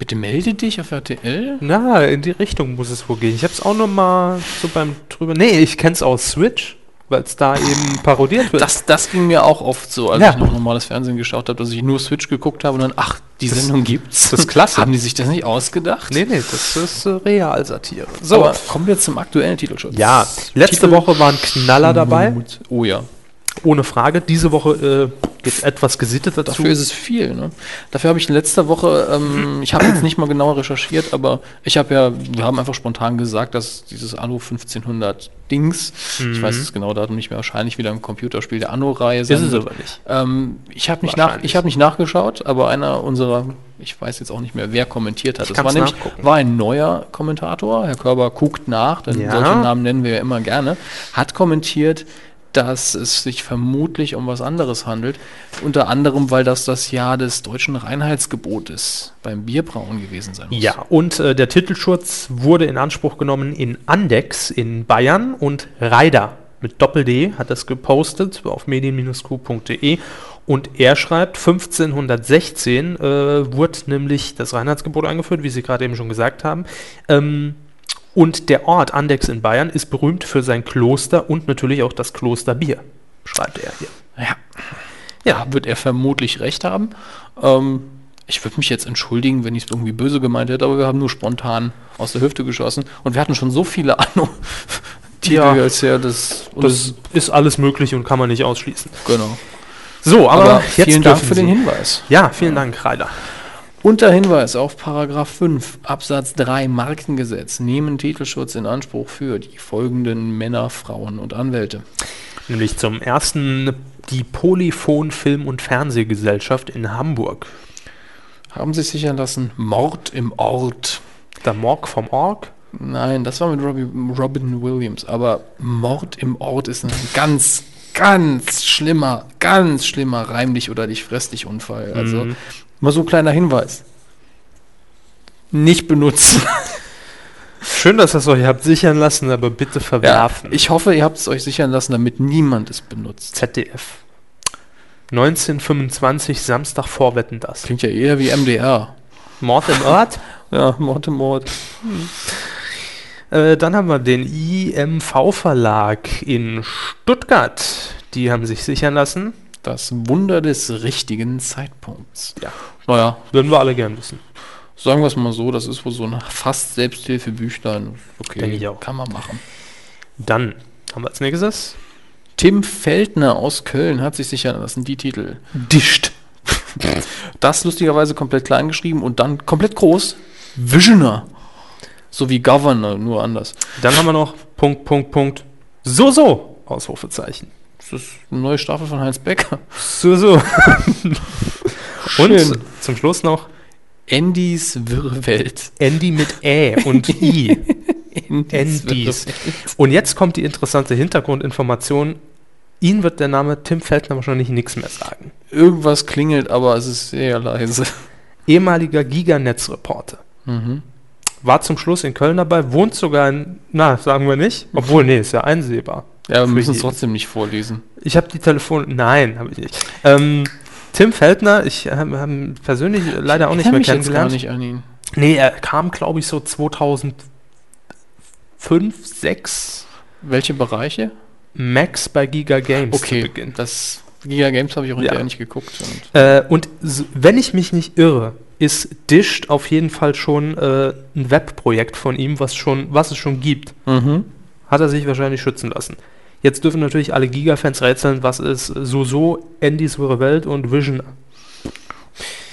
Bitte melde dich auf RTL. Na, in die Richtung muss es wohl gehen. Ich habe es auch noch mal so beim drüber. Nee, ich kenne es aus Switch, weil es da eben parodiert wird. Das, das ging mir auch oft so, als Ja. ich noch normales Fernsehen geschaut habe, dass ich nur Switch geguckt habe und dann, ach, die Das- Sendung gibt's. das ist klasse. Haben die sich das nicht ausgedacht? nee, nee, das ist äh, Realsatire. So, aber kommen wir zum aktuellen Titelschutz. Ja, letzte Titel- Woche waren Knaller dabei, Oh ja. Ohne Frage. Diese Woche äh, geht etwas gesitteter dazu. Dafür ist es viel. Ne? Dafür habe ich in letzter Woche, ähm, ich habe jetzt nicht mal genauer recherchiert, aber ich habe ja, wir haben einfach spontan gesagt, dass dieses Anno 1500 Dings, ich weiß das genaue Datum nicht mehr, wahrscheinlich wieder ein Computerspiel der Anno-Reihe ist es aber nicht. Ähm, ich habe nicht, nach, ich hab nicht nachgeschaut, aber einer unserer, ich weiß jetzt auch nicht mehr, wer kommentiert hat. Ich Das war nämlich war ein neuer Kommentator. Herr Körber guckt nach, denn Ja. solche Namen nennen wir ja immer gerne. Hat kommentiert, dass es sich vermutlich um was anderes handelt. Unter anderem, weil das das Jahr des deutschen Reinheitsgebotes beim Bierbrauen gewesen sein muss. Ja, und äh, der Titelschutz wurde in Anspruch genommen in Andex in Bayern und Reider mit Doppel-D hat das gepostet auf medien-q.de und er schreibt, 1516 äh, wurde nämlich das Reinheitsgebot eingeführt, wie Sie gerade eben schon gesagt haben. Ähm, und der Ort Andex in Bayern ist berühmt für sein Kloster und natürlich auch das Klosterbier, schreibt er hier. Ja. Ja, wird er vermutlich recht haben. Ähm, ich würde mich jetzt entschuldigen, wenn ich es irgendwie böse gemeint hätte, aber wir haben nur spontan aus der Hüfte geschossen und wir hatten schon so viele Anno-Titel Ja. als ja das, Das ist alles möglich und kann man nicht ausschließen. genau. So, aber, Aber vielen Dank für den Sie. Hinweis. Ja, vielen Dank, Reider. Unter Hinweis auf Paragraph 5 Absatz 3 Markengesetz nehmen Titelschutz in Anspruch für die folgenden Männer, Frauen und Anwälte. Nämlich zum ersten die Polyphon Film- und Fernsehgesellschaft in Hamburg. Haben sich sichern lassen Mord im Ort. Der Morg vom Org. Nein, das war mit Robbie, Robin Williams, aber Mord im Ort ist ein ganz, ganz schlimmer, ganz schlimmer Reim dich oder dich fress dich Unfall. Also Mhm. Mal so ein kleiner Hinweis. Nicht benutzen. Schön, dass ihr es euch habt sichern lassen, aber bitte Ja, verwerfen. ich hoffe, ihr habt es euch sichern lassen, damit niemand es benutzt. ZDF. 1925, Samstag vorwetten das. Klingt ja eher wie MDR. Mord im Ort. Ja, Mord im Ort. Äh, dann haben wir den IMV-Verlag in Stuttgart. Die haben sich sichern lassen. Das Wunder des richtigen Zeitpunkts. Ja. Naja, Würden wir alle gern wissen. sagen wir es mal so, das ist wohl so ein fast Selbsthilfebüchlein. Okay, Denke ich auch. kann man machen. Dann haben wir als nächstes Tim Feldner aus Köln hat sich sichern lassen, die Titel. Discht. Das lustigerweise komplett klein geschrieben und dann komplett groß. Visioner. So wie Governor, nur anders. Dann haben wir noch Punkt, Punkt, Punkt. So, so. Ausrufezeichen. Das ist eine neue Staffel von Heinz Becker. So, so. Und zum Schluss noch Andys Wirre Welt. Andy mit Ä und I. Andys Andys. Und jetzt kommt die interessante Hintergrundinformation. Ihnen wird der Name Tim Feldner wahrscheinlich nichts mehr sagen. Irgendwas klingelt, aber es ist sehr leise. Ehemaliger Giganetzreporter. Mhm. War zum Schluss in Köln dabei, wohnt sogar in, na, sagen wir nicht. Obwohl, nee, ist ja einsehbar. Ja, wir müssen es trotzdem nicht vorlesen. Ich habe die Telefon. Nein, habe ich nicht. Ähm, Tim Feldner, ich habe hab ihn persönlich leider auch nicht mehr mich jetzt gar kennengelernt. nicht an ihn. Nee, er kam, glaube ich, so 2005, 6 Welche Bereiche? Max bei Giga Games Okay, zu Beginn. das Giga Games habe ich auch Ja. hinterher nicht geguckt. Und Äh, und s- wenn ich mich nicht irre, ist Dished auf jeden Fall schon äh, ein Webprojekt von ihm, was, schon, was es schon gibt. mhm. Hat er sich wahrscheinlich schützen lassen. Jetzt dürfen natürlich alle Giga-Fans rätseln, was ist So-So, Andys Wirre Welt und Vision.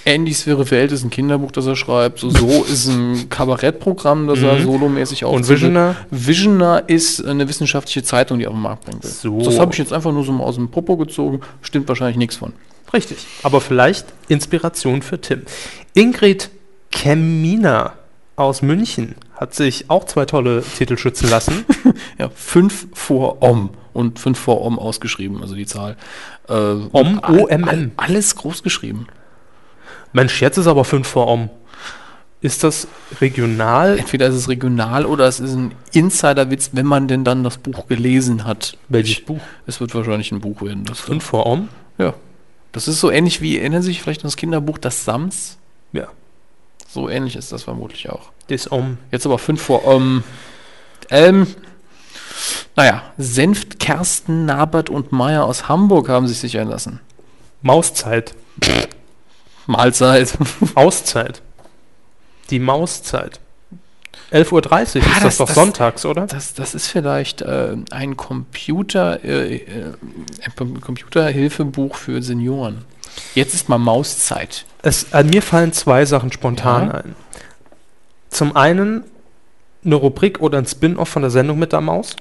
Andys Wirre Welt ist ein Kinderbuch, das er schreibt. So, ist ein Kabarettprogramm, das er Mhm. solomäßig Und aufzieht. Visioner? Visioner ist eine wissenschaftliche Zeitung, die er auf den Markt bringen will. So. Das habe ich jetzt einfach nur so mal aus dem Popo gezogen. Stimmt wahrscheinlich nichts von. Richtig. Aber vielleicht Inspiration für Tim. Ingrid Kemina aus München hat sich auch zwei tolle Titel schützen lassen. Ja, 5 vor Om und 5 vor Om ausgeschrieben, also die Zahl. Äh, Om, O-M-M. all- Alles groß geschrieben. Mensch, jetzt ist aber 5 vor Om. Ist das regional? Entweder ist es regional oder es ist ein Insiderwitz, wenn man denn dann das Buch gelesen hat. Welches Buch? Es wird wahrscheinlich ein Buch werden. Das 5 vor Om? Ja. Das ist so ähnlich wie, erinnern Sie sich vielleicht an das Kinderbuch Das Sams? Ja. So ähnlich ist das vermutlich auch. Das Om. Jetzt aber 5 vor ähm, ähm, naja, Senft, Kersten, Nabert und Meier aus Hamburg haben sich sichern lassen. Mauszeit. Mahlzeit. Auszeit. Die Mauszeit. 11.30 Uhr ist Ah, das, das- doch das- sonntags, oder? Das, das ist vielleicht äh, ein Computer, äh, äh, ein Com- Computerhilfebuch für Senioren. Jetzt ist mal Mauszeit. Es, an mir fallen zwei Sachen spontan Ja. ein. Zum einen eine Rubrik oder ein Spin-off von der Sendung mit der Maus.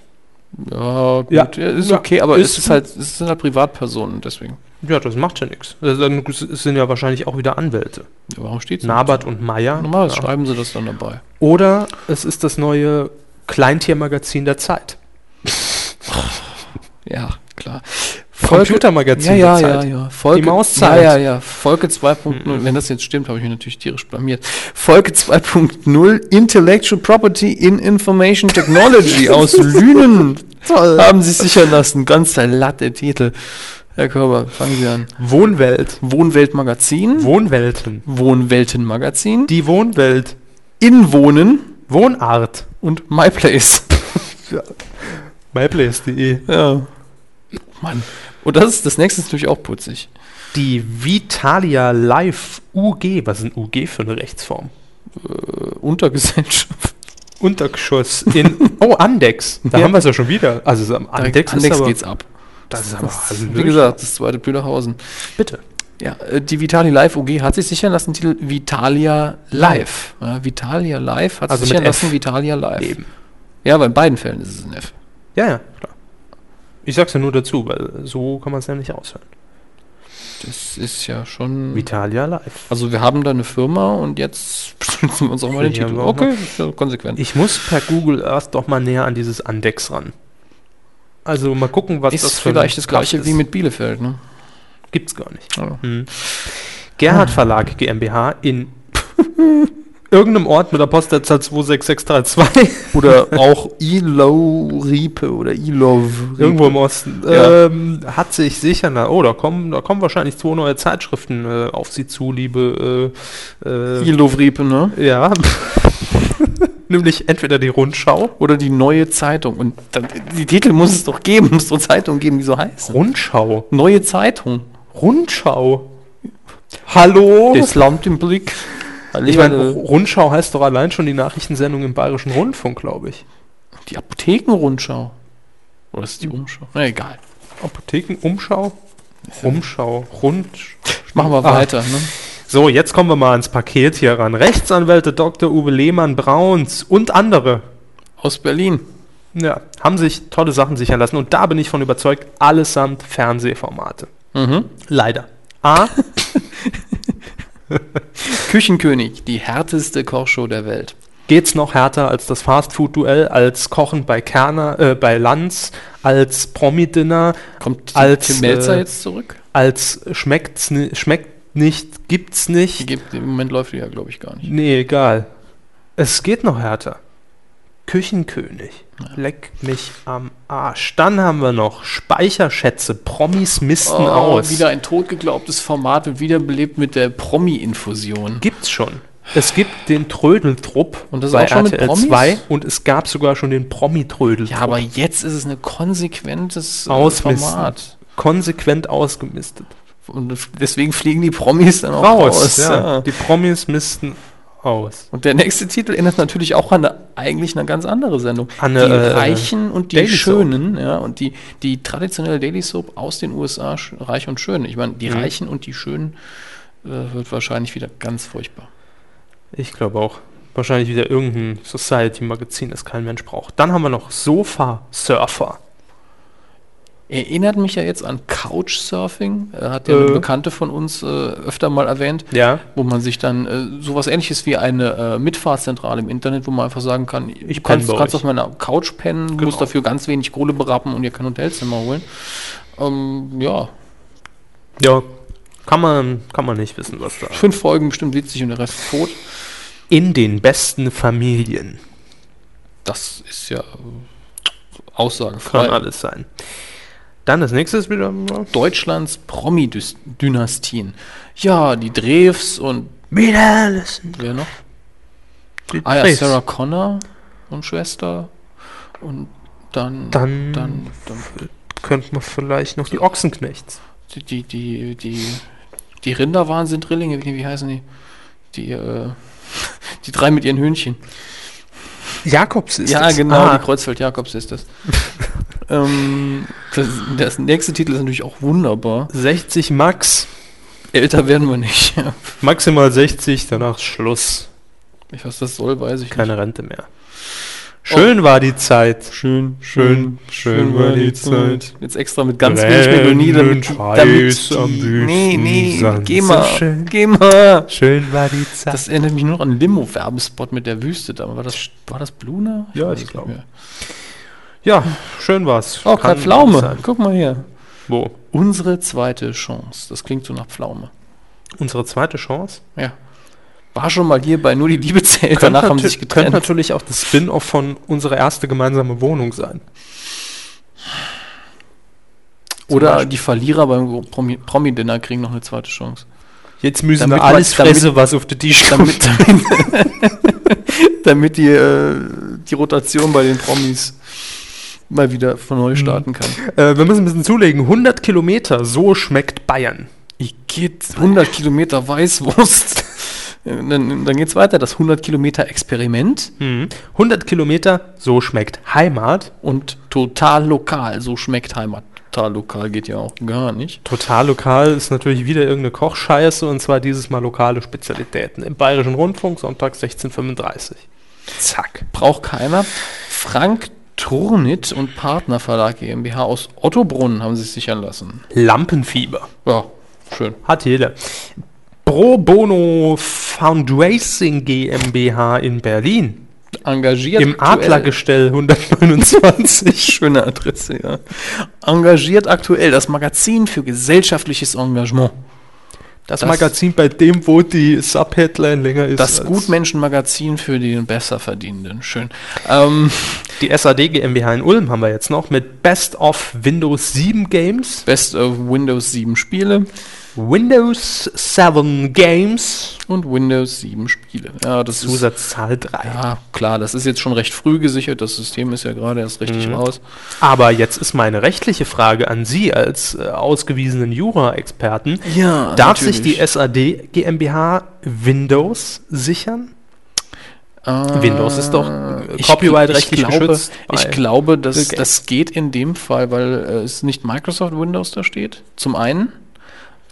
Ja, gut, Ja. ist Ja, okay, aber ist- es ist halt, es sind halt Privatpersonen, deswegen. Ja, das macht ja nichts. Also, dann sind ja wahrscheinlich auch wieder Anwälte. Ja, warum steht es Nabert und Meyer. Normal Ja. schreiben sie das dann dabei. Oder es ist das neue Kleintiermagazin der Zeit. Ja, klar. Computermagazin ja, ja, ja, ja. Folge, Die Mauszeit. Ja, ja, ja. Folge 2.0, Mhm. wenn das jetzt stimmt, habe ich mich natürlich tierisch blamiert. Folge 2.0, Intellectual Property in Information Technology aus Lünen. Toll. Haben Sie sichern lassen. Ganz der Latte Titel. Herr Körber, fangen Sie an. Wohnwelt. Wohnweltmagazin. Wohnwelten. Wohnweltenmagazin. Die Wohnwelt. Inwohnen Wohnart. und MyPlace. myplace.de. ja. Mann. Und das ist das nächste ist natürlich auch putzig. Die Vitalia Live UG. Was ist ein UG für eine Rechtsform? Äh, Untergesellschaft. Untergeschoss in. Oh, Andex. Da Ja. haben wir es ja schon wieder. Also am Andex, Andex ist aber, geht's ab. Das ist aber Wie gesagt, das zweite Blüderhausen. bitte. Ja, äh, die Vitali Live UG hat sich sichern lassen, Titel Vitalia Live. Ja, Vitalia Live hat Also sich sichern F. lassen, Vitalia Live. Eben. Ja, aber in beiden Fällen ist es ein F. Ja, ja, klar. Ich sag's ja nur dazu, weil so kann man es ja nicht aushören. Das ist ja schon. Vitalia Live. Also wir haben da eine Firma und jetzt benutzen wir uns auch mal den Hier Titel. Okay, ja konsequent. Ich muss per Google Earth doch mal näher an dieses Andex ran. Also mal gucken, was ist das für vielleicht das gleiche wie mit Bielefeld, ne? Gibt's gar nicht. Ja. Hm. Gerhard Verlag GmbH in irgendeinem Ort mit der Postleitzahl 26632. Oder auch Ilo Riepe oder Ilov. Irgendwo im Osten. Ja. Ähm, hat sich sicher, na, oh, da kommen, da kommen wahrscheinlich zwei neue Zeitschriften äh, auf Sie zu, liebe. Äh, äh, Ilov Riepe, ne? ja. Nämlich entweder die Rundschau. Oder die neue Zeitung. Und dann, die Titel muss es doch geben, muss so Zeitung geben, die so heißen. Rundschau. Neue Zeitung. Rundschau. Hallo? Das Land im Blick. Ich meine, Rundschau heißt doch allein schon die Nachrichtensendung im Bayerischen Rundfunk, glaube ich. die Apothekenrundschau. Oder ist die Umschau? Na egal. Apothekenumschau? Umschau. Rund. Machen wir Ah. weiter, ne? So, jetzt kommen wir mal ans Paket hier ran. Rechtsanwälte Dr. Uwe Lehmann, Brauns und andere Aus Berlin. ja, haben sich tolle Sachen sichern lassen. Und da bin ich von überzeugt, allesamt Fernsehformate. Mhm. Leider. A. Küchenkönig, die härteste Kochshow der Welt. geht's noch härter als das Fastfood-Duell, als Kochen bei Kerner, äh, bei Lanz, als Promi-Dinner, Kommt Als, Tim Melzer äh, jetzt zurück? als schmeckt's schmeckt nicht, gibt's nicht. gibt, Im Moment läuft die ja, glaube ich, gar nicht. Nee, egal. Es geht noch härter. Küchenkönig. Leck mich am Arsch. Dann haben wir noch Speicherschätze. Promis misten aus. Oh, wieder ein totgeglaubtes Format und wiederbelebt mit der Promi-Infusion. Gibt's schon. Es gibt den Trödeltrupp Und das bei auch schon RTL Promis? 2 und es gab sogar schon den Promi-Trödeltrupp. Ja, aber jetzt ist es ein konsequentes äh, Ausmisten. Format. konsequent ausgemistet. Und deswegen fliegen die Promis dann auch Raus. raus. ja. ja. Die Promis misten aus. Und der nächste Titel erinnert natürlich auch an eine, eigentlich eine ganz andere Sendung. An die äh, Reichen und die Daily Soap. Schönen, ja, und die, die traditionelle Daily Soap aus den USA, Reich und Schön. Ich meine, die Mhm. Reichen und die Schönen äh, wird wahrscheinlich wieder ganz furchtbar. Ich glaube auch. Wahrscheinlich wieder irgendein Society-Magazin, das kein Mensch braucht. Dann haben wir noch Sofa-Surfer. Erinnert mich ja jetzt an Couchsurfing, äh, hat ja Äh. eine Bekannte von uns äh, öfter mal erwähnt, Ja. wo man sich dann äh, sowas ähnliches wie eine äh, Mitfahrzentrale im Internet, wo man einfach sagen kann, Ich du kannst, kannst auf meiner Couch pennen, Genau. musst dafür ganz wenig Kohle berappen und dir kein Hotelzimmer holen. Ähm, ja, Ja. Kann man, kann man nicht wissen, was da. fünf Folgen bestimmt witzig und der Rest tot. In den besten Familien. Das ist ja äh, Kann aussagefrei. alles sein. Dann das nächste ist wieder. Deutschlands Promi-Dynastien. Ja, die Drews und Wieder listen. wer noch? Die Ah ja. Sarah Connor und Schwester. Und dann, Dann, dann, dann könnte man vielleicht noch die Ochsenknechts. die, die, die, die, die Rinderwahnsinn Drillinge, wie, wie heißen die? Die, äh, die drei mit ihren Hühnchen. Jakobs ist ja, das. genau, Ah, die Kreuzfeld-Jakobs ist das. ähm, das. Das nächste Titel ist natürlich auch wunderbar. 60 Max. Älter werden wir nicht. Maximal 60, danach Schluss. Ich was das soll, weiß ich Keine Rente mehr. Schön war die Zeit. nicht. Schön, schön, schön war die Zeit. Jetzt extra mit ganz wenig Melodie, damit, damit am die, Wüsten Nee, nee, Sand. geh So mal, schön. geh mal. Schön war die Zeit. Das erinnert mich nur noch an einen Limo-Werbespot mit der Wüste. Da war das, war das Bluna? Ja, weiß ich es glaube. ja, schön war's. Oh, Kai Pflaume. sein. Guck mal hier. Wo? Unsere zweite Chance. Das klingt so nach Pflaume. Unsere zweite Chance? Ja. War schon mal hier bei Nur die Liebe zählt. Danach haben sie sich könnte getrennt. natürlich auch das Spin-off von unsere erste gemeinsame Wohnung sein. Zum Oder Beispiel. die Verlierer beim Promi- Promi-Dinner kriegen noch eine zweite Chance. Jetzt müssen Damit wir alles fressen, was auf den Tisch. Damit, damit, damit die, äh, die Rotation bei den Promis mal wieder von Mhm. neu starten kann. Äh, wir müssen ein bisschen zulegen. 100 Kilometer, so schmeckt Bayern. Ich geht 100 Kilometer Weißwurst. Dann, dann geht es weiter. Das 100 Kilometer Experiment 100 Kilometer, so schmeckt Heimat. und total lokal. So schmeckt Heimat. total lokal geht ja auch gar nicht. Total lokal ist natürlich wieder irgendeine Kochscheiße und zwar dieses Mal lokale Spezialitäten im Bayerischen Rundfunk, Sonntag 1635. Zack. Braucht keiner. Frank Turnit und Partnerverlag GmbH aus Ottobrunn haben sich sichern lassen. Lampenfieber. Ja, schön. Hat jeder. Pro Bono Fundraising GmbH in Berlin. Engagiert Im aktuell- Adlergestell 129. Schöne Adresse, ja. Engagiert aktuell das Magazin für gesellschaftliches Engagement. Das, Das- Magazin, bei dem, wo die Subheadline länger ist. Das Gutmenschen-Magazin für die Besserverdienenden. Schön. Ähm, Die SAD GmbH in Ulm haben wir jetzt noch mit Best of Windows 7 Games. Best of Windows 7 Spiele Windows 7 Games. und Windows 7 Spiele. Ja, das ist. Zusatzzahl 3. Ja, klar, das ist jetzt schon recht früh gesichert. Das System ist ja gerade erst richtig Mhm. raus. Aber jetzt ist meine rechtliche Frage an Sie als äh, ausgewiesenen Jura-Experten. Ja, Darf sich die SAD GmbH Windows sichern? Windows ist doch, äh, copyright-rechtlich ich glaube, geschützt Ich glaube, dass das geht in dem Fall, weil äh, es nicht Microsoft Windows da steht. Zum einen.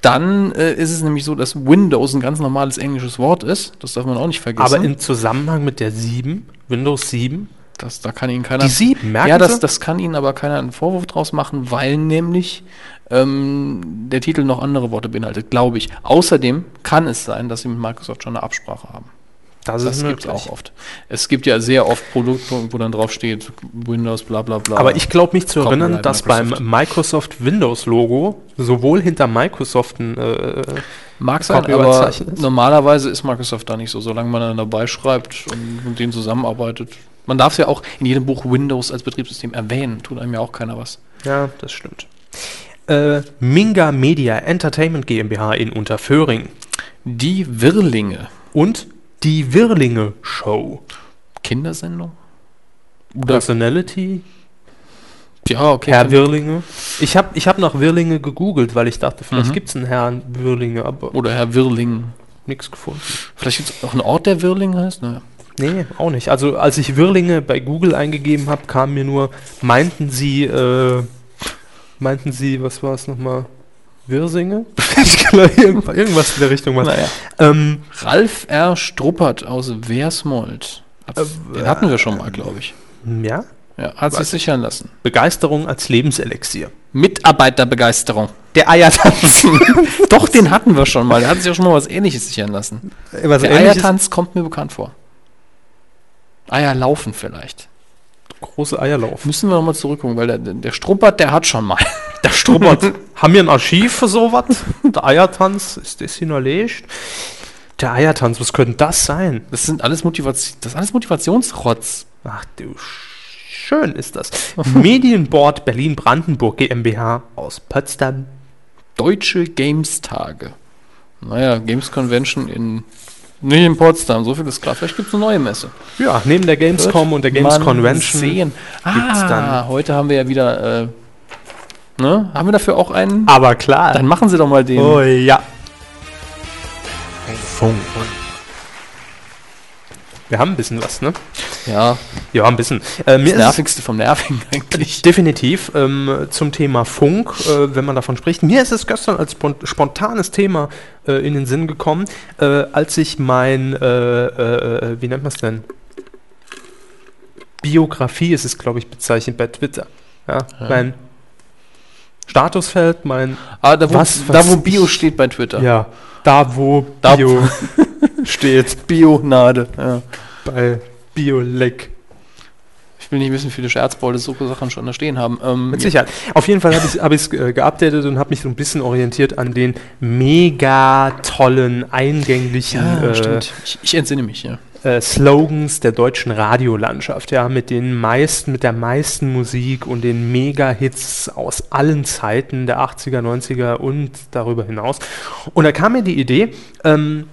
Dann äh, ist es nämlich so, dass Windows ein ganz normales englisches Wort ist. Das darf man auch nicht vergessen. Aber im Zusammenhang mit der 7, Windows 7, das, da kann Ihnen keiner. die 7, merken ja, das, das kann Ihnen aber keiner einen Vorwurf draus machen, weil nämlich ähm, der Titel noch andere Worte beinhaltet, glaube ich. Außerdem kann es sein, dass Sie mit Microsoft schon eine Absprache haben. Das, Das ist gibt es auch oft. Es gibt ja sehr oft Produkte, wo dann drauf steht, Windows, bla bla bla. Aber ich glaube mich zu erinnern, dass Microsoft. beim Microsoft Windows Logo sowohl hinter Microsoft ein äh, Mag sein, aber ist. normalerweise ist Microsoft da nicht so, solange man dann dabei schreibt und mit denen zusammenarbeitet. Man darf es ja auch in jedem Buch Windows als Betriebssystem erwähnen, tut einem ja auch keiner was. Ja, das stimmt. Äh, Minga Media Entertainment GmbH in Unterföhring Die Wirlinge. und die Wirlinge Show. Kindersendung? Oder, Personality, ja, okay. Herr Wirlinge. Ich habe ich hab nach Wirlinge gegoogelt, weil ich dachte, vielleicht Mhm. gibt es einen Herrn Wirlinge, aber Oder Herr Wirling. nichts gefunden. Vielleicht gibt es auch einen Ort, der Wirling heißt? Naja. Nee, auch nicht. Also als ich Wirlinge bei Google eingegeben habe, kam mir nur, meinten Sie, äh, meinten Sie, was war es nochmal? Wirsinge? ich glaube, irgendwas, irgendwas in der Richtung was. Naja. Ähm, Ralf R. Struppert aus Wersmold. Hat, Äh, den hatten wir schon mal, glaube ich. ja, Ja, hat sich sichern lassen. Begeisterung als Lebenselixier. Mitarbeiterbegeisterung. Der Eiertanz. Doch, den hatten wir schon mal. Der hat sich auch schon mal was ähnliches sichern lassen. Was Der ähnliches- Eiertanz kommt mir bekannt vor. Eier laufen vielleicht. Große Eierlauf. Müssen wir nochmal zurückgucken, weil der, der Struppert, der hat schon mal. Der Strubbert. Haben wir ein Archiv für sowas? Der Eiertanz, ist das hier noch erlegt? Der Eiertanz, was könnte das sein? Das sind alles Motivation, das ist alles Motivationsrotz. Ach du, Sch- schön ist das. Medienboard Berlin-Brandenburg GmbH aus Potsdam. Deutsche Games-Tage. Naja, Games Convention in. Nicht in Potsdam, so viel ist klar. Vielleicht gibt es eine neue Messe. Ja, neben der Gamescom und der Games Convention. Sehen. gibt's Ah, dann- heute haben wir ja wieder. Äh, ne? Haben wir dafür auch einen? Aber klar. Dann machen Sie doch mal den. oh ja. Funk. Wir haben ein bisschen was, ne? Ja, Ja, ein bisschen. Äh, mir das ist Nervigste vom Nervigen eigentlich. definitiv ähm, zum Thema Funk, äh, wenn man davon spricht. Mir ist es gestern als spont spontanes Thema äh, in den Sinn gekommen, äh, als ich mein, äh, äh, wie nennt man es denn? Biografie ist es, glaube ich, bezeichnet bei Twitter. Ja, Ja. Mein Statusfeld, mein, Ah, da wo, Was- da, wo Bio steht bei Twitter. ja, da wo Da- Bio steht, Bionade. Ja. bei Biolek. Ich will nicht wissen, wie viele Scherzbolde so Sachen schon da stehen haben. Ähm, Mit Sicherheit. Auf jeden Fall habe ich es hab ich's, äh, geupdatet und habe mich so ein bisschen orientiert an den mega tollen, eingänglichen ja, äh, stimmt. Ich, ich entsinne mich, ja. Äh, Slogans der deutschen Radiolandschaft, ja, mit den meisten, mit der meisten Musik und den Mega-Hits aus allen Zeiten der 80er, 90er und darüber hinaus. Und da kam mir die Idee, ähm,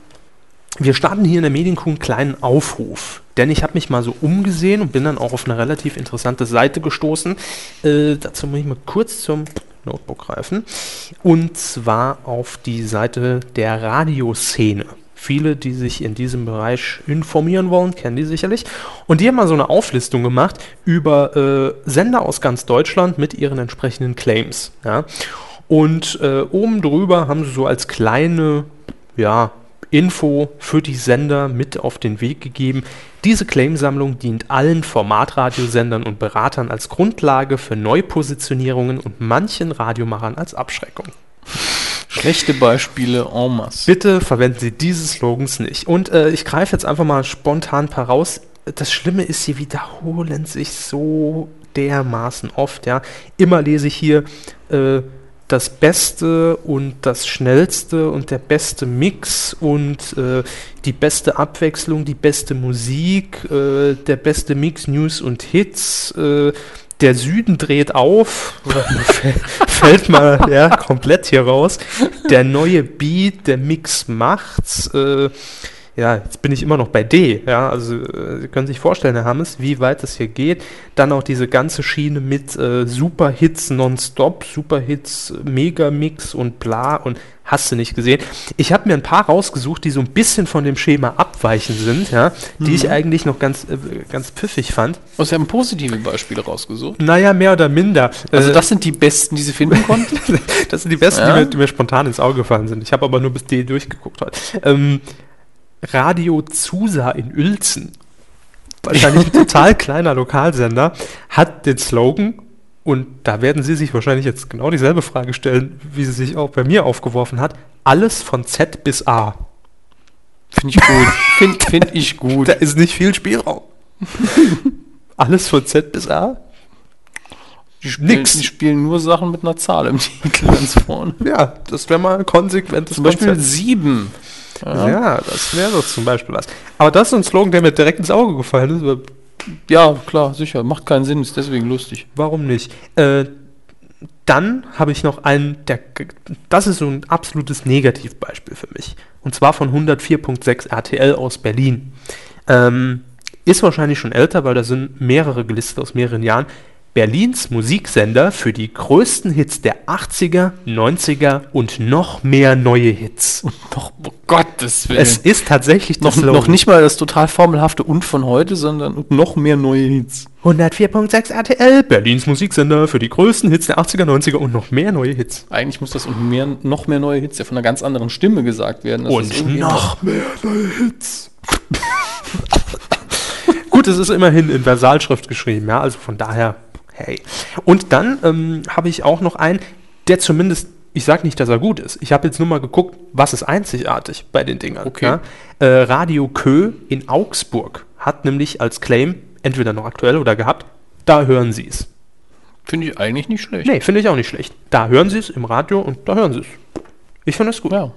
wir starten hier in der Medienkuh einen kleinen Aufruf. Denn ich habe mich mal so umgesehen und bin dann auch auf eine relativ interessante Seite gestoßen. Äh, dazu muss ich mal kurz zum Notebook greifen. Und zwar auf die Seite der Radioszene. Viele, die sich in diesem Bereich informieren wollen, kennen die sicherlich. Und die haben mal so eine Auflistung gemacht über äh, Sender aus ganz Deutschland mit ihren entsprechenden Claims. Ja? Und äh, oben drüber haben sie so als kleine ja, Info für die Sender mit auf den Weg gegeben. Diese Claimsammlung dient allen Formatradiosendern und Beratern als Grundlage für Neupositionierungen und manchen Radiomachern als Abschreckung. Schlechte Beispiele en masse. Bitte verwenden Sie diese Slogans nicht. Und äh, ich greife jetzt einfach mal spontan ein paar raus. Das Schlimme ist, sie wiederholen sich so dermaßen oft. Ja, immer lese ich hier äh, das Beste und das Schnellste und der beste Mix und äh, die beste Abwechslung, die beste Musik, äh, der beste Mix, News und Hits. Äh, der Süden dreht auf, fällt mal ja, komplett hier raus. Der neue Beat, der Mix macht's. Äh, ja, jetzt bin ich immer noch bei D. Ja, also äh, Sie können sich vorstellen, Herr Hammes, wie weit es hier geht. Dann auch diese ganze Schiene mit äh, Superhits nonstop, Superhits, Megamix und bla und hast du nicht gesehen. Ich habe mir ein paar rausgesucht, die so ein bisschen von dem Schema abweichen sind, ja, die Mhm. ich eigentlich noch ganz, äh, ganz pfiffig fand. Oh, Sie haben positive Beispiele rausgesucht. Naja, mehr oder minder. Also Äh, das sind die besten, die Sie finden konnten? Das sind die besten, Ja. die, mir, die mir spontan ins Auge gefallen sind. Ich habe aber nur bis D durchgeguckt heute. Ähm, Radio Zusa in Uelzen, wahrscheinlich ein total kleiner Lokalsender, hat den Slogan, und da werden Sie sich wahrscheinlich jetzt genau dieselbe Frage stellen, wie sie sich auch bei mir aufgeworfen hat. Alles von Z bis A. Finde ich gut. Finde find ich gut. Da ist nicht viel Spielraum. Alles von Z bis A? Die spielen, nix. Die spielen nur Sachen mit einer Zahl im Titel ganz vorne. Ja, das wäre mal ein konsequentes Zum Beispiel Konzept. sieben. Ja, das wäre doch zum Beispiel was. Aber das ist ein Slogan, der mir direkt ins Auge gefallen ist. Ja, klar, sicher. Macht keinen Sinn, ist deswegen lustig. Warum nicht? Äh, dann habe ich noch einen, der, das ist so ein absolutes Negativbeispiel für mich. Und zwar von 104.6 RTL aus Berlin. Ähm, ist wahrscheinlich schon älter, weil da sind mehrere gelistet aus mehreren Jahren. Berlins Musiksender für die größten Hits der 80er, 90er und noch mehr neue Hits. Doch, oh Gottes Willen. Es ist tatsächlich noch, noch nicht mal das total formelhafte und von heute, sondern noch mehr neue Hits. 104.6 RTL, Berlins Musiksender für die größten Hits der 80er, 90er und noch mehr neue Hits. Eigentlich muss das und mehr, noch mehr neue Hits ja von einer ganz anderen Stimme gesagt werden. das irgendwie- mehr neue Hits. Gut, es ist immerhin in Versalschrift geschrieben, ja, also von daher, hey. Und dann ähm, habe ich auch noch einen, der zumindest, ich sage nicht, dass er gut ist. Ich habe jetzt nur mal geguckt, was ist einzigartig bei den Dingern. Okay. Ja? Äh, Radio Kö in Augsburg hat nämlich als Claim, entweder noch aktuell oder gehabt, da hören Sie es. Finde ich eigentlich nicht schlecht. Nee, finde ich auch nicht schlecht. Da hören Sie es im Radio und da hören Sie es. Ich finde es gut. Ja.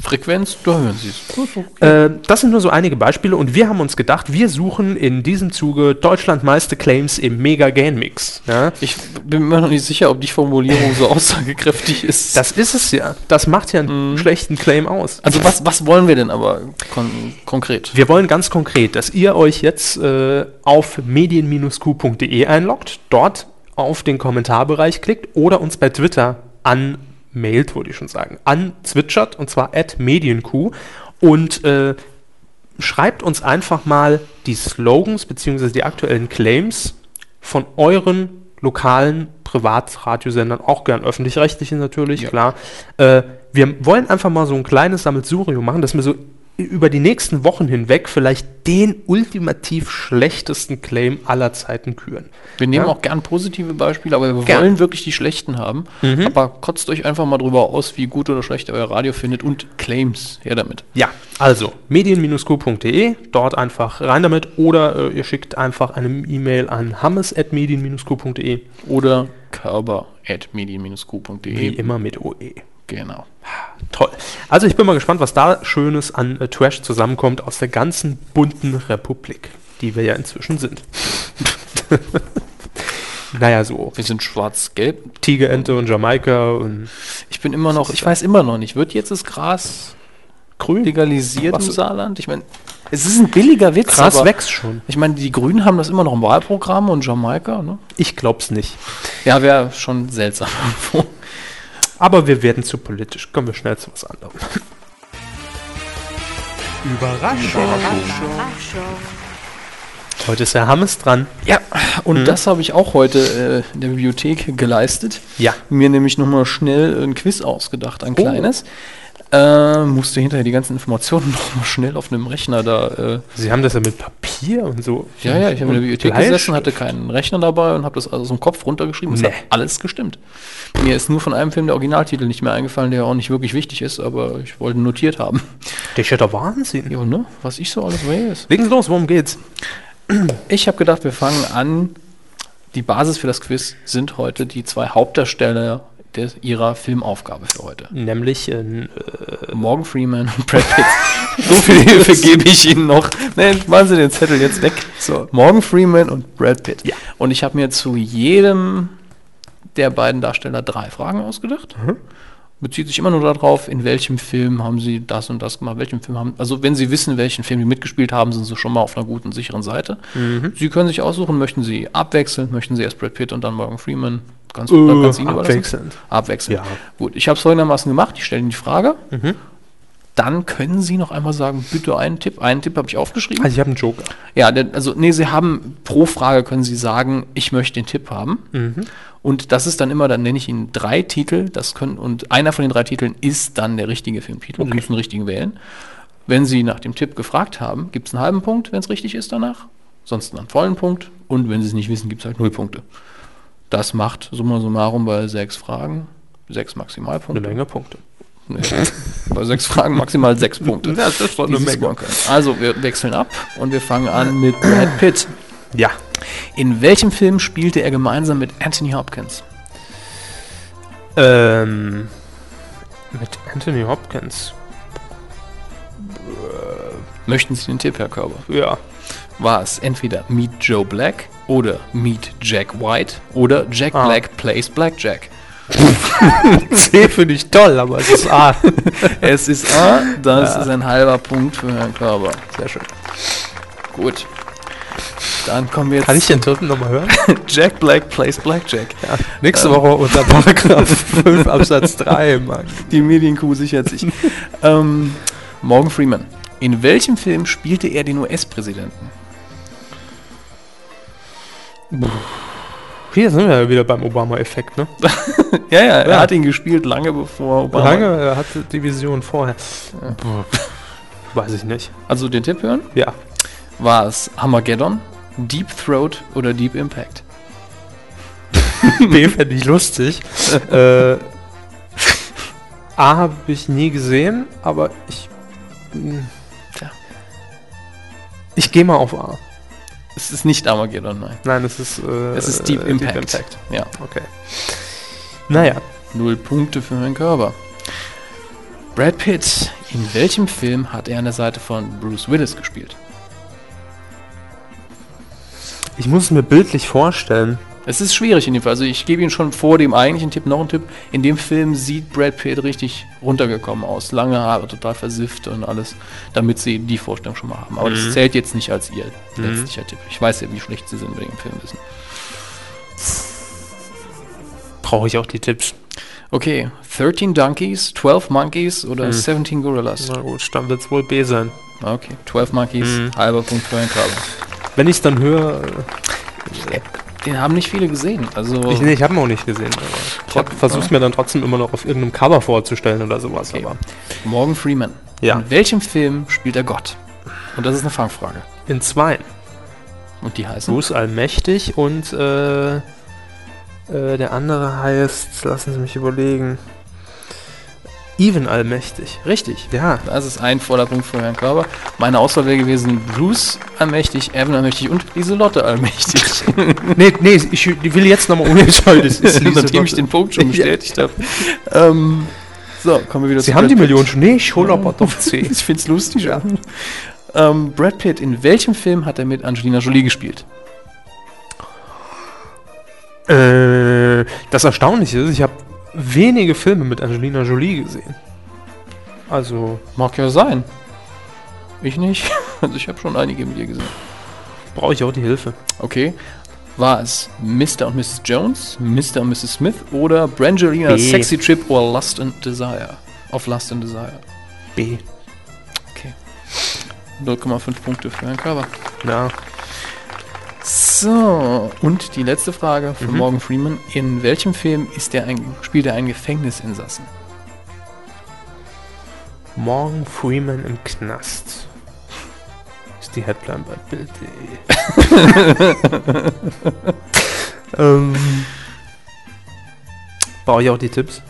Frequenz, da hören Sie es. Äh, das sind nur so einige Beispiele und wir haben uns gedacht, wir suchen in diesem Zuge Deutschland meiste Claims im Mega Gain Mix. Ja? Ich bin mir noch nicht sicher, ob die Formulierung so aussagekräftig ist. Das ist es ja. Das macht ja einen schlechten Claim aus. also was, was wollen wir denn aber kon konkret? Wir wollen ganz konkret, dass ihr euch jetzt äh, auf medien-q.de einloggt, dort auf den Kommentarbereich klickt oder uns bei Twitter anmailt, würde ich schon sagen, anzwitschert und zwar at medienq und äh, schreibt uns einfach mal die Slogans bzw. die aktuellen Claims von euren lokalen Privatradiosendern, auch gern öffentlich-rechtlichen natürlich, Ja. klar. Äh, wir wollen einfach mal so ein kleines Sammelsurium machen, dass wir so über die nächsten Wochen hinweg vielleicht den ultimativ schlechtesten Claim aller Zeiten küren. Wir nehmen Ja. auch gern positive Beispiele, aber wir Gern. wollen wirklich die schlechten haben. Mhm. Aber kotzt euch einfach mal drüber aus, wie gut oder schlecht ihr euer Radio findet und Claims. Her damit. Ja, also medien-q.de, dort einfach rein damit oder äh, ihr schickt einfach eine E-Mail an hammes.medien-q.de, Oder at wie immer mit OE. Genau. Toll. Also ich bin mal gespannt, was da Schönes an äh, Trash zusammenkommt aus der ganzen bunten Republik, die wir ja inzwischen sind. naja, so Wir sind schwarz-gelb. Tigerente und Jamaika und Ich bin immer noch, ich weiß immer noch nicht, wird jetzt das Gras grün. legalisiert Was? im Saarland? Ich meine, es ist ein billiger Witz, Gras wächst schon. ich meine, die Grünen haben das immer noch im Wahlprogramm und Jamaika, ne? Ich glaub's nicht. Ja, wäre schon seltsam. Aber wir werden zu politisch. Kommen wir schnell zu was anderem. Überraschung. Heute ist der Hammes dran. Ja, und das habe ich auch heute äh, in der Bibliothek geleistet. Ja. Mir nämlich nochmal schnell ein Quiz ausgedacht, ein kleines. Äh, musste hinterher die ganzen Informationen nochmal schnell auf einem Rechner da. Äh, Sie haben das ja mit Papier und so. ja, ja, ich habe in der Bibliothek gesessen, hatte keinen Rechner dabei und habe das also aus dem Kopf runtergeschrieben. Es Nee. hat alles gestimmt. Mir ist nur von einem Film der Originaltitel nicht mehr eingefallen, der auch nicht wirklich wichtig ist, aber ich wollte ihn notiert haben. Das ist ja der Wahnsinn. Ja, ne? Was ich so alles weiß. Legen Sie los, worum geht's? Ich habe gedacht, wir fangen an. Die Basis für das Quiz sind heute die zwei Hauptdarsteller des, ihrer Filmaufgabe für heute. Nämlich äh, Morgan Freeman und Brad Pitt. so viel Hilfe gebe ich Ihnen noch. Nein, machen Sie den Zettel jetzt weg. So. Morgan Freeman und Brad Pitt. Ja. Und ich habe mir zu jedem der beiden Darsteller drei Fragen ausgedacht. Bezieht sich immer nur darauf, in welchem Film haben sie das und das gemacht, welchem Film haben. Also wenn sie wissen, welchen Film die mitgespielt haben, sind sie schon mal auf einer guten, sicheren Seite. Sie können sich aussuchen, möchten sie abwechseln, möchten sie erst Brad Pitt und dann Morgan Freeman. Ganz, Äh, überlassen. abwechselnd. Abwechselnd. Ja. Gut, ich habe es folgendermaßen gemacht. Ich stelle Ihnen die Frage. Dann können Sie noch einmal sagen, bitte einen Tipp. Einen Tipp habe ich aufgeschrieben. Also ich habe einen Joker. Ja, also nee, Sie haben pro Frage können Sie sagen, ich möchte den Tipp haben. Und das ist dann immer, dann nenne ich Ihnen drei Titel, das können, und einer von den drei Titeln ist dann der richtige Filmtitel. Sie müssen den richtigen wählen. Wenn Sie nach dem Tipp gefragt haben, gibt es einen halben Punkt, wenn es richtig ist danach. Sonst einen vollen Punkt. Und wenn Sie es nicht wissen, gibt es halt null Punkte. Das macht summa summarum bei sechs Fragen sechs Eine Maximalpunkte. Menge Punkte. Nee. Bei sechs Fragen maximal sechs Punkte. Das ist schon eine Menge. Also, wir wechseln ab und wir fangen an mit Brad Pitt. Ja. In welchem Film spielte er gemeinsam mit Anthony Hopkins? Ähm, mit Anthony Hopkins. Möchten Sie den Tipp, Herr Körber? Ja. War es entweder Meet Joe Black oder Meet Jack White oder Jack Ah. Black plays Blackjack? C finde ich toll, aber es ist A. Es ist A, das ist ein halber Punkt für Herrn Körber. Sehr schön. Gut. Dann kommen wir jetzt Kann ich den dritten nochmal hören? Jack Black plays Blackjack. Ja. Nächste Woche unter Paragraph 5 Absatz 3, Mann. Die Medienkuh sichert sich. ähm, Morgan Freeman. In welchem Film spielte er den US-Präsidenten? Hier sind wir ja wieder beim Obama-Effekt, ne? Ja, ja, er Ja. hat ihn gespielt lange bevor Obama. Lange er hatte die Vision vorher. Weiß ich nicht. Also den Tipp hören? Ja. War es Armageddon, Deep Throat oder Deep Impact? B fände ich lustig. äh, A habe ich nie gesehen, aber ich. mh, Tja. Ich gehe mal auf A. Es ist nicht Armageddon, nein. Nein, es ist. Äh, Es ist Deep äh, Impact. Ja, Okay. Naja. null Punkte für Herrn Körber. Brad Pitt. In welchem Film hat er an der Seite von Bruce Willis gespielt? Ich muss es mir bildlich vorstellen. Es ist schwierig in dem Fall. Also ich gebe Ihnen schon vor dem eigentlichen Tipp noch einen Tipp. In dem Film sieht Brad Pitt richtig runtergekommen aus. Lange Haare, total versifft und alles, damit Sie die Vorstellung schon mal haben. Aber das zählt jetzt nicht als Ihr letztlicher Tipp. Ich weiß ja, wie schlecht Sie sind, wenn Sie den Film wissen. Brauche ich auch die Tipps. Okay, 13 Donkeys, 12 Monkeys oder 17 Gorillas? Na gut, dann wird es wohl B sein. Okay, 12 Monkeys, halber Punkt für Herrn Körber. Wenn ich es dann höre. Den haben nicht viele gesehen. Also Ich, nee, ich habe ihn auch nicht gesehen. Aber ich hab- es mir dann trotzdem immer noch auf irgendeinem Cover vorzustellen oder sowas. Okay. Aber Morgan Freeman. Ja. In welchem Film spielt er Gott? Und das ist eine Fangfrage. in zwei. Und die heißen? Bruce Allmächtig und äh, äh, der andere heißt, lassen Sie mich überlegen, Even Allmächtig. Richtig. Ja, Das ist ein voller Punkt für Herrn Körber. Meine Auswahl wäre gewesen Bruce allmächtig, Evan allmächtig und Lieselotte allmächtig. nee, nee, ich, will jetzt nochmal ist Nachdem ich den Punkt schon bestätigt habe. Ähm, so, kommen wir wieder Sie haben die. Million schon. Nee, ich hole aber doch C. Ich find's lustig. Ja. Ähm, Brad Pitt, in welchem Film hat er mit Angelina Jolie gespielt? äh, das Erstaunliche ist, ich habe wenige Filme mit Angelina Jolie gesehen. Also, Mag ja sein. Ich nicht. Also ich habe schon einige mit ihr gesehen. brauche ich auch die Hilfe. Okay. War es Mr. und Mrs. Jones, Mr. und Mrs. Smith oder Brangelina B. Sexy Trip or Lust and Desire? Of Lust and Desire. B. Okay. 0,5 Punkte für Herrn Körber. Ja. So, und die letzte Frage für Mhm. Morgan Freeman. In welchem Film ist der ein, spielt er einen Gefängnisinsassen? Morgan Freeman im Knast. Ist die Headline bei Bild.de. ähm, Brauche ich auch die Tipps?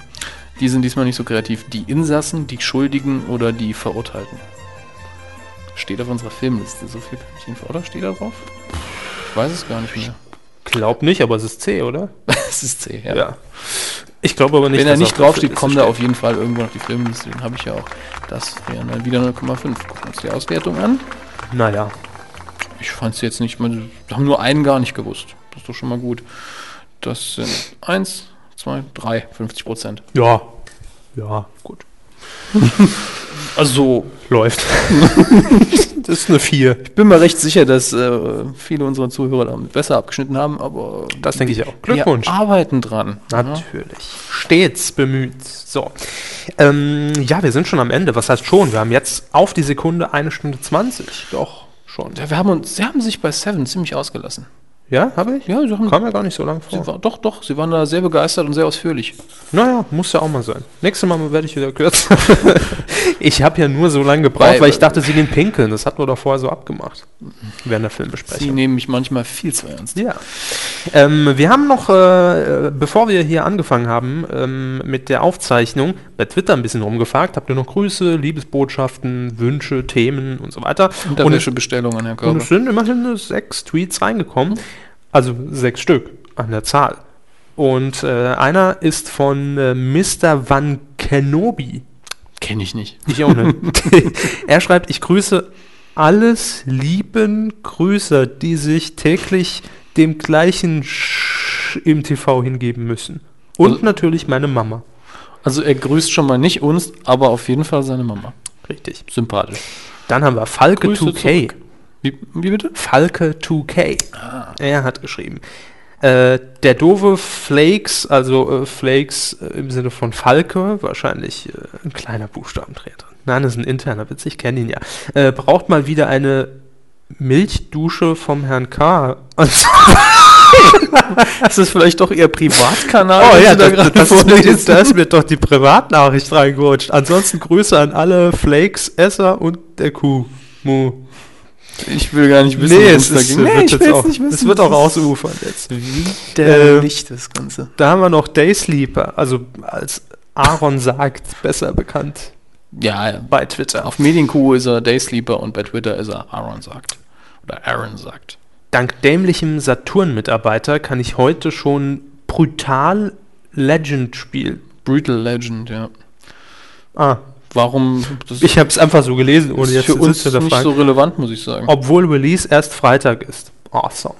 Die sind diesmal nicht so kreativ. Die Insassen, die Schuldigen oder die Verurteilten? Steht auf unserer Filmliste. So viel Pünktchen oder steht da drauf? Ich weiß es gar nicht mehr. Glaub nicht, aber es ist C, oder? Es ist C, ja. Ich glaube aber nicht, Wenn er nicht draufsteht, kommt er auf jeden Fall irgendwo auf die Filmliste. Den habe ich ja auch. Das wären dann wieder 0,5. Gucken wir uns die Auswertung an. Naja. Ich fand es jetzt nicht mal. Wir haben nur einen gar nicht gewusst. Das ist doch schon mal gut. Das sind 1, 2, 3, 50 Prozent. Ja. Ja, gut. Also, Läuft. das ist eine 4. ich bin mir recht sicher, dass äh, viele unserer Zuhörer damit besser abgeschnitten haben, aber Das denke ich auch. Glückwunsch. wir arbeiten dran. Natürlich. Stets bemüht. So. Ähm, ja, wir sind schon am Ende. Was heißt schon? Wir haben jetzt auf die Sekunde eine Stunde 20. Doch, schon. Ja, wir haben uns, sie haben sich bei Seven ziemlich ausgelassen. Ja, habe ich? Ja, sie haben, Kam ja gar nicht so lange vor. sie war, doch, doch, sie waren da sehr begeistert und sehr ausführlich. Naja, muss ja auch mal sein. Nächstes Mal werde ich wieder kürzer. ich habe ja nur so lange gebraucht, Weil- weil ich dachte, sie gehen pinkeln. Das hatten wir doch vorher so abgemacht. Während der Sie Filmbesprechung. nehmen mich manchmal viel zu ernst. Ja. Ähm, wir haben noch, äh, bevor wir hier angefangen haben ähm, mit der Aufzeichnung, bei Twitter ein bisschen rumgefragt. Habt ihr noch Grüße, Liebesbotschaften, Wünsche, Themen und so weiter? Und es, Unterwäschebestellung an Herrn und Körber. es sind immerhin sechs Tweets reingekommen. Also sechs Stück an der Zahl. Und äh, einer ist von äh, Mr. Van Kenobi. Kenne ich nicht. Ich auch nicht. er schreibt, ich grüße alles lieben Grüßer, die sich täglich dem gleichen Sch im TV hingeben müssen. Und Also- natürlich meine Mama. Also er grüßt schon mal nicht uns, aber auf jeden Fall seine Mama. Richtig. Sympathisch. Dann haben wir Falke Grüße 2K. zurück. Wie, wie bitte? Falke 2K. Er hat geschrieben. Äh, der doofe Flakes, also äh, Flakes äh, im Sinne von Falke, wahrscheinlich äh, ein kleiner Buchstabendreher drin. Nein, das ist ein interner Witz, ich kenne ihn ja. Äh, braucht mal wieder eine Milchdusche vom Herrn K. Das ist vielleicht doch Ihr Privatkanal. Oh ja, da das, das, ist da ist mir doch die Privatnachricht reingerutscht. Ansonsten Grüße an alle Flakes-Esser und der Kuh. Mu. Ich will gar nicht wissen, nee, es, da ist, ging. wird Nee, ich jetzt will auch, es nicht wissen. es wird auch ausufern jetzt. Widerlich, das Ganze. Da haben wir noch Daysleeper, also als Aaron sagt, besser bekannt Ja, ja. bei Twitter. Auf Medienkuh ist er Daysleeper und bei Twitter ist er Aaron sagt. Oder Aaron sagt. Dank dämlichem Saturn-Mitarbeiter kann ich heute schon brutal Legend spielen. Brutal Legend, ja. Ah, Warum? Das ich habe es einfach so gelesen, ohne ist jetzt für zu uns sitzen nicht so relevant, muss ich sagen. Obwohl Release erst Freitag ist. Awesome.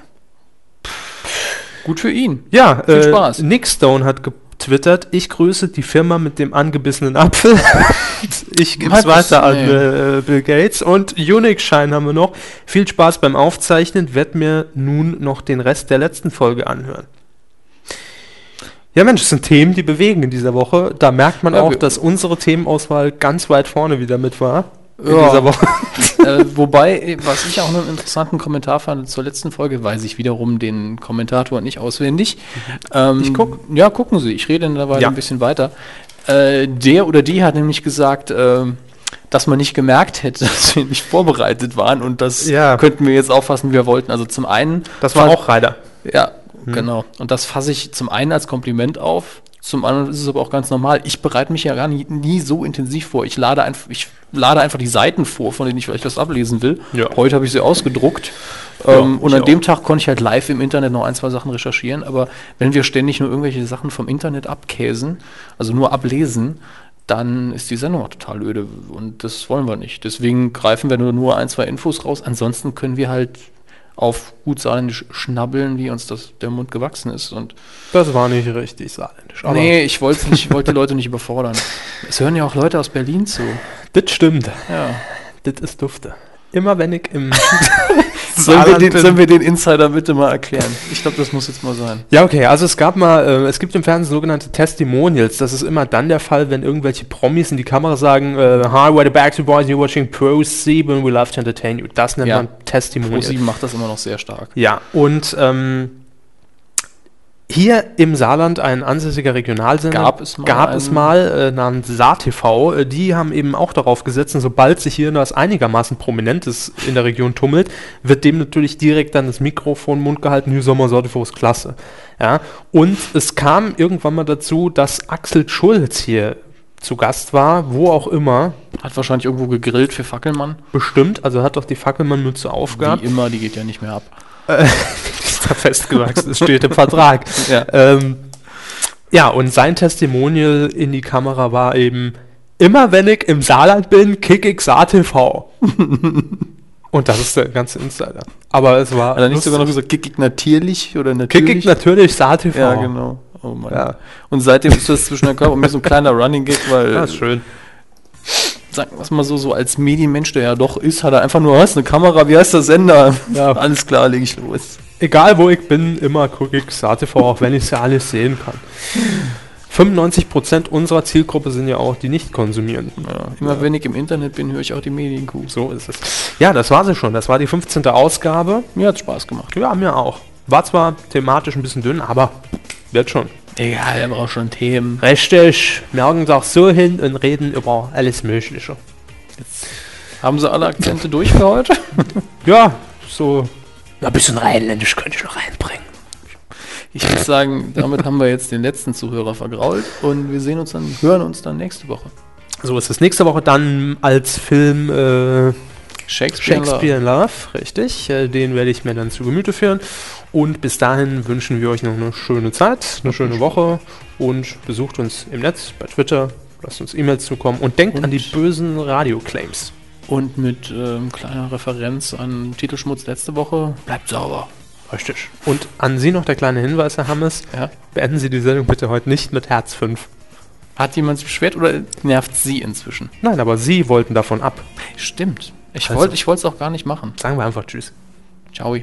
Gut für ihn. Ja, Viel äh, Spaß. Nick Stone hat getwittert, ich grüße die Firma mit dem angebissenen Apfel. ich gebe es weiter an Nee. äh, Bill Gates. Und Unix-Schein haben wir noch. Viel Spaß beim Aufzeichnen, werd mir nun noch den Rest der letzten Folge anhören. Ja Mensch, es sind Themen, die bewegen in dieser Woche. Da merkt man Ja, auch, dass unsere Themenauswahl ganz weit vorne wieder mit war. In Ja. dieser Woche. äh, wobei, äh, was ich auch einen interessanten Kommentar fand zur letzten Folge, weiß ich wiederum den Kommentator nicht auswendig. Ähm, Ich guck. Ja, gucken Sie, ich rede in der Weile Ja. ein bisschen weiter. Äh, der oder die hat nämlich gesagt, ähm, dass man nicht gemerkt hätte, dass wir nicht vorbereitet waren und das Ja. könnten wir jetzt auffassen, wie wir wollten. Also zum einen, Das war auch Reider. ja, genau. Und das fasse ich zum einen als Kompliment auf. Zum anderen ist es aber auch ganz normal. Ich bereite mich ja gar nie, nie so intensiv vor. Ich lade, einfach, ich lade einfach die Seiten vor, von denen ich vielleicht was ablesen will. Ja. Heute habe ich sie ausgedruckt. Ja, ähm, und an auch. dem Tag konnte ich halt live im Internet noch ein, zwei Sachen recherchieren. Aber wenn wir ständig nur irgendwelche Sachen vom Internet abkäsen, also nur ablesen, dann ist die Sendung auch total öde. Und das wollen wir nicht. Deswegen greifen wir nur, nur ein, zwei Infos raus. Ansonsten können wir halt auf gut saarländisch schnabbeln, wie uns das der Mund gewachsen ist. Und Das war nicht richtig saarländisch. aber nee, ich wollte wollte die Leute nicht überfordern. Es hören ja auch Leute aus Berlin zu. Das stimmt. Ja. Das ist dufte. Immer wenn ich im Sollen wir, den, sollen wir den Insider bitte mal erklären? Ich glaube, das muss jetzt mal sein. Ja, okay, also es gab mal, äh, es gibt im Fernsehen sogenannte Testimonials. Das ist immer dann der Fall, wenn irgendwelche Promis in die Kamera sagen, äh, Hi, we're the Backstreet Boys, you're watching Pro 7, we love to entertain you. Das nennt Ja. man Testimonial. Pro7 macht das immer noch sehr stark. Ja, und ähm, hier im Saarland ein ansässiger Regionalsender Gab es mal gab es mal äh, namens SaarTV. Äh, Die haben eben auch darauf gesetzt, sobald sich hier was einigermaßen Prominentes in der Region tummelt, wird dem natürlich direkt dann das Mikrofon im Mund gehalten, hier Sommer SaarTV ist klasse. Ja, und es kam irgendwann mal dazu, dass Axel Schulz hier zu Gast war, wo auch immer, Hat wahrscheinlich irgendwo gegrillt für Fackelmann. bestimmt, also hat doch die Fackelmann-Mütze aufgehabt. Wie immer, die geht ja nicht mehr ab. ist da festgewachsen, es steht im Vertrag. Ja. Ähm, ja, und sein Testimonial in die Kamera war eben, immer wenn ich im Saarland bin, kick ich SaarTV. und das ist der ganze Insider. Aber es war Hat er nicht sogar noch gesagt, kick ich natürlich oder kick natürlich? ich natürlich SaarTV. Ja, genau. Oh Mann. Ja. Und seitdem ist das zwischen der Körper und mir so ein kleiner Running Gag, weil, Ja, ist schön. sagen wir es mal so, so als Medienmensch, der ja doch ist, hat er einfach nur, hast eine Kamera, wie heißt der Sender? Ja. Alles klar, lege ich los. Egal wo ich bin, immer gucke ich SaarTV, auch wenn ich es ja alles sehen kann. 95% unserer Zielgruppe sind ja auch die nicht konsumieren. Ja. Immer wenn ich im Internet bin, höre ich auch die Medienkuh. So ist es. Ja, das war sie schon. Das war die 15. Ausgabe. Mir hat Spaß gemacht. Ja, mir auch. War zwar thematisch ein bisschen dünn, aber wird schon. Egal, er braucht schon Themen. Richtig. Hauen uns auch so hin und reden über alles Mögliche. Haben sie alle Akzente durch für heute? Ja, so. Ein bisschen rheinländisch könnte ich noch reinbringen. Ich würde sagen, damit haben wir jetzt den letzten Zuhörer vergrault und wir sehen uns dann, hören uns dann nächste Woche. So ist es nächste Woche dann als Film äh, Shakespeare. Shakespeare in Love, richtig. Äh, den werde ich mir dann zu Gemüte führen. Und bis dahin wünschen wir euch noch eine schöne Zeit, eine schöne Woche und besucht uns im Netz, bei Twitter, lasst uns E-Mails zukommen und denkt Und- an die bösen Radio-Claims. Und mit ähm, kleiner Referenz an Titelschmutz letzte Woche, bleibt sauber. Richtig. Und an Sie noch der kleine Hinweis, Herr Hammes. Ja. Beenden Sie die Sendung bitte heute nicht mit Herz 5. Hat jemand sich beschwert oder nervt sie inzwischen? Nein, aber Sie wollten davon ab. Stimmt. Ich Also- wollte ich es auch gar nicht machen. Sagen wir einfach Tschüss. Ciao.